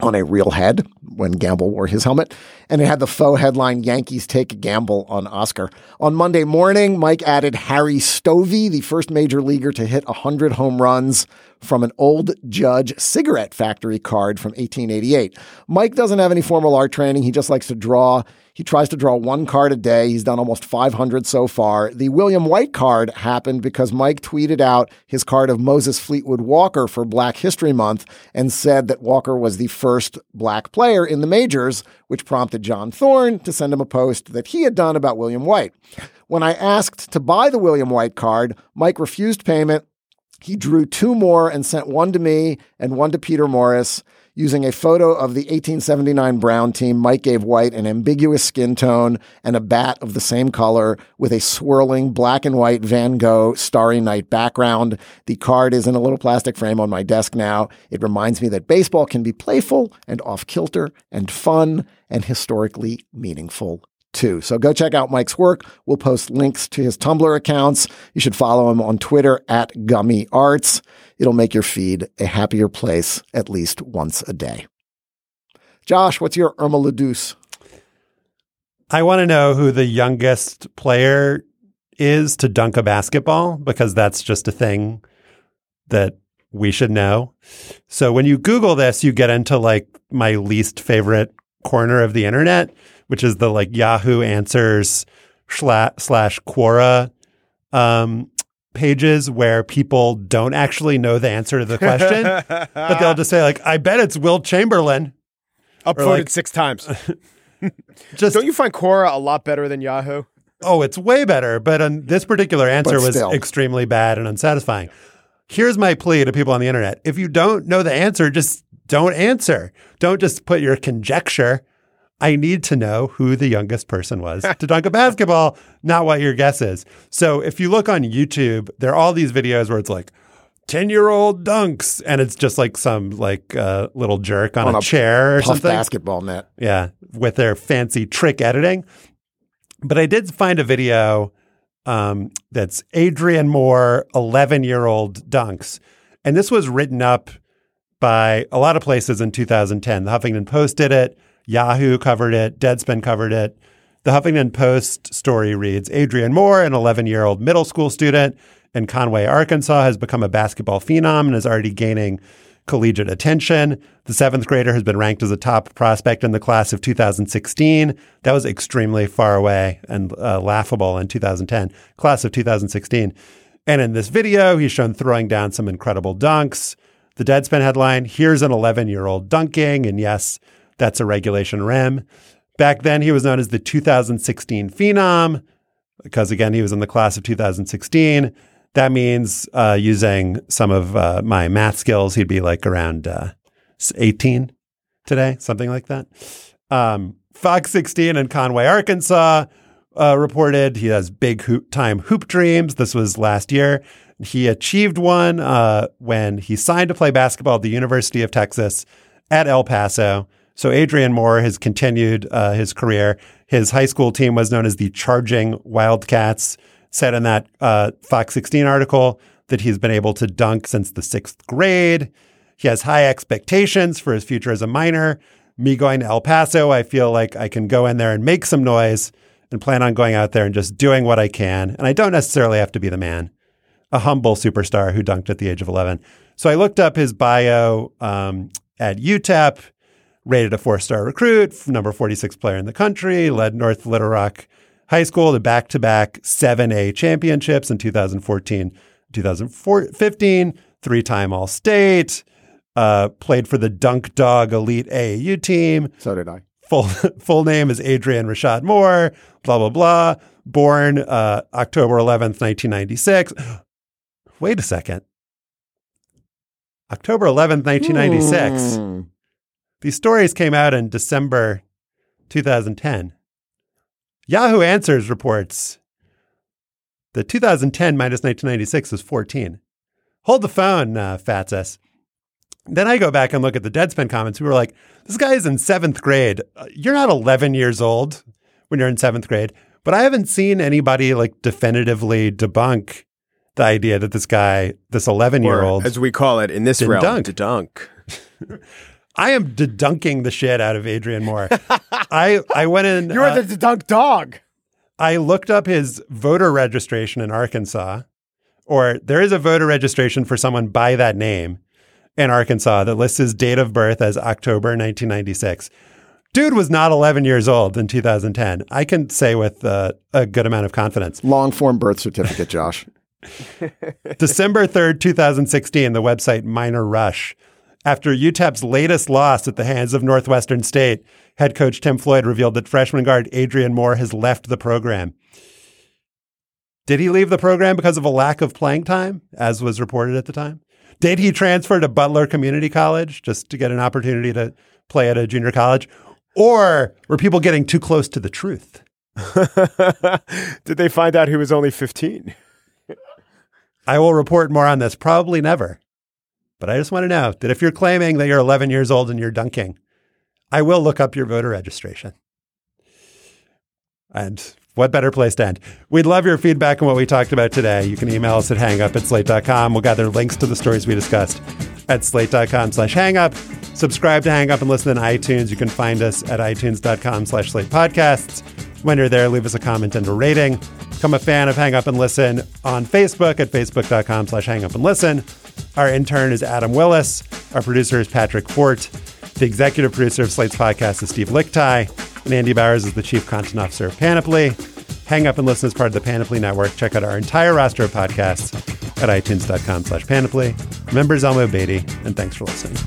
on a real head when Gamble wore his helmet. And it had the faux headline Yankees take a gamble on Oscar. On Monday morning, Mike added Harry Stovey, the first major leaguer to hit 100 home runs from an old Judge cigarette factory card from 1888. Mike doesn't have any formal art training. He just likes to draw. He tries to draw one card a day. He's done almost 500 so far. The William White card happened because Mike tweeted out his card of Moses Fleetwood Walker for Black History Month and said that Walker was the first black player in the majors, which prompted John Thorn to send him a post that he had done about William White. When I asked to buy the William White card, Mike refused payment. He drew two more and sent one to me and one to Peter Morris. Using a photo of the 1879 Brown team, Mike gave White an ambiguous skin tone and a bat of the same color with a swirling black and white Van Gogh Starry Night background. The card is in a little plastic frame on my desk now. It reminds me that baseball can be playful and off kilter and fun and historically meaningful too. So go check out Mike's work. We'll post links to his Tumblr accounts. You should follow him on Twitter at Gummy Arts. It'll make your feed a happier place at least once a day. Josh, what's your Irma la Douce? I want to know who the youngest player is to dunk a basketball because that's just a thing that we should know. So when you Google this, you get into like my least favorite corner of the internet, which is the like Yahoo Answers slash, slash Quora um, pages where people don't actually know the answer to the question, but they'll just say like, "I bet it's Wilt Chamberlain." Or, Upvoted like, six times. Just Don't you find Quora a lot better than Yahoo? Oh, it's way better. But um, this particular answer was extremely bad and unsatisfying. Here's my plea to people on the internet. If you don't know the answer, just don't answer. Don't just put your conjecture. I need to know who the youngest person was to dunk a basketball, not what your guess is. So if you look on YouTube, there are all these videos where it's like 10 year old dunks, and it's just like some like uh, little jerk on, On a, a chair or something. basketball net. Yeah, with their fancy trick editing. But I did find a video um, that's Adrian Moore, 11 year old dunks. And this was written up by a lot of places in 2010. The Huffington Post did it, Yahoo covered it, Deadspin covered it. The Huffington Post story reads Adrian Moore, an 11 year old middle school student in Conway, Arkansas, has become a basketball phenom and is already gaining collegiate attention. The seventh grader has been ranked as a top prospect in the class of 2016. That was extremely far away and uh, laughable in 2010. Class of 2016. And in this video, he's shown throwing down some incredible dunks. The Deadspin headline Here's an 11 year old dunking. And yes, that's a regulation rim. Back then, he was known as the 2016 Phenom because, again, he was in the class of 2016. That means uh, using some of uh, my math skills, he'd be like around uh, 18 today, something like that. Um, Fox 16 in Conway, Arkansas uh, reported he has big hoop time hoop dreams. This was last year. He achieved one uh, when he signed to play basketball at the University of Texas at El Paso. So Adrian Moore has continued uh, his career. His high school team was known as the Charging Wildcats. Said in that uh, Fox 16 article that he's been able to dunk since the sixth grade. He has high expectations for his future as a Miner. Me going to El Paso, I feel like I can go in there and make some noise and plan on going out there and just doing what I can. And I don't necessarily have to be the man, a humble superstar who dunked at the age of 11. So I looked up his bio um, at UTEP, rated a four star recruit, number 46 player in the country, led North Little Rock high school to back to back 7A championships in 2014, 2015, three time All State, uh, played for the Dunk Dog Elite AAU team. So did I. Full, full name is Adrian Rashad Moore, blah, blah, blah. Born uh, October 11th, 1996. Wait a second. October 11th, 1996. Hmm. These stories came out in December 2010. Yahoo Answers reports that 2010 minus 1996 is 14. Hold the phone, uh, Fatsis. Then I go back and look at the Deadspin comments We were like, this guy is in seventh grade. Uh, You're not 11 years old when you're in seventh grade. But I haven't seen anybody like definitively debunk the idea that this guy, this 11 year old, as we call it in this realm, dunk. to dunk. I am dedunking the shit out of Adrian Moore. I I went in. You're uh, the dunk dog. I looked up his voter registration in Arkansas, or there is a voter registration for someone by that name in Arkansas that lists his date of birth as October 1996. Dude was not 11 years old in 2010. I can say with uh, a good amount of confidence. Long form birth certificate, Josh. December 3rd, 2016, the website Minor Rush. After UTEP's latest loss at the hands of Northwestern State, head coach Tim Floyd revealed that freshman guard Adrian Moore has left the program. Did he leave the program because of a lack of playing time, as was reported at the time? Did he transfer to Butler Community College just to get an opportunity to play at a junior college? Or were people getting too close to the truth? Did they find out he was only 15? I will report more on this, probably never. But I just want to know that if you're claiming that you're 11 years old and you're dunking, I will look up your voter registration. And what better place to end? We'd love your feedback on what we talked about today. You can email us at hangup at slate.com. We'll gather links to the stories we discussed at slate.com slash hangup. Subscribe to Hang Up and listen on iTunes. You can find us at itunes.com slash slate podcasts. When you're there, leave us a comment and a rating. Become a fan of Hang Up and Listen on Facebook at facebook.com slash hang up and listen. Our intern is Adam Willis. Our producer is Patrick Fort. The executive producer of Slate's podcast is Steve Lickteig. And Andy Bowers is the chief content officer of Panoply. Hang Up and Listen is part of the Panoply Network. Check out our entire roster of podcasts at itunes.com slash panoply. Remember Zelmo Beaty, and thanks for listening.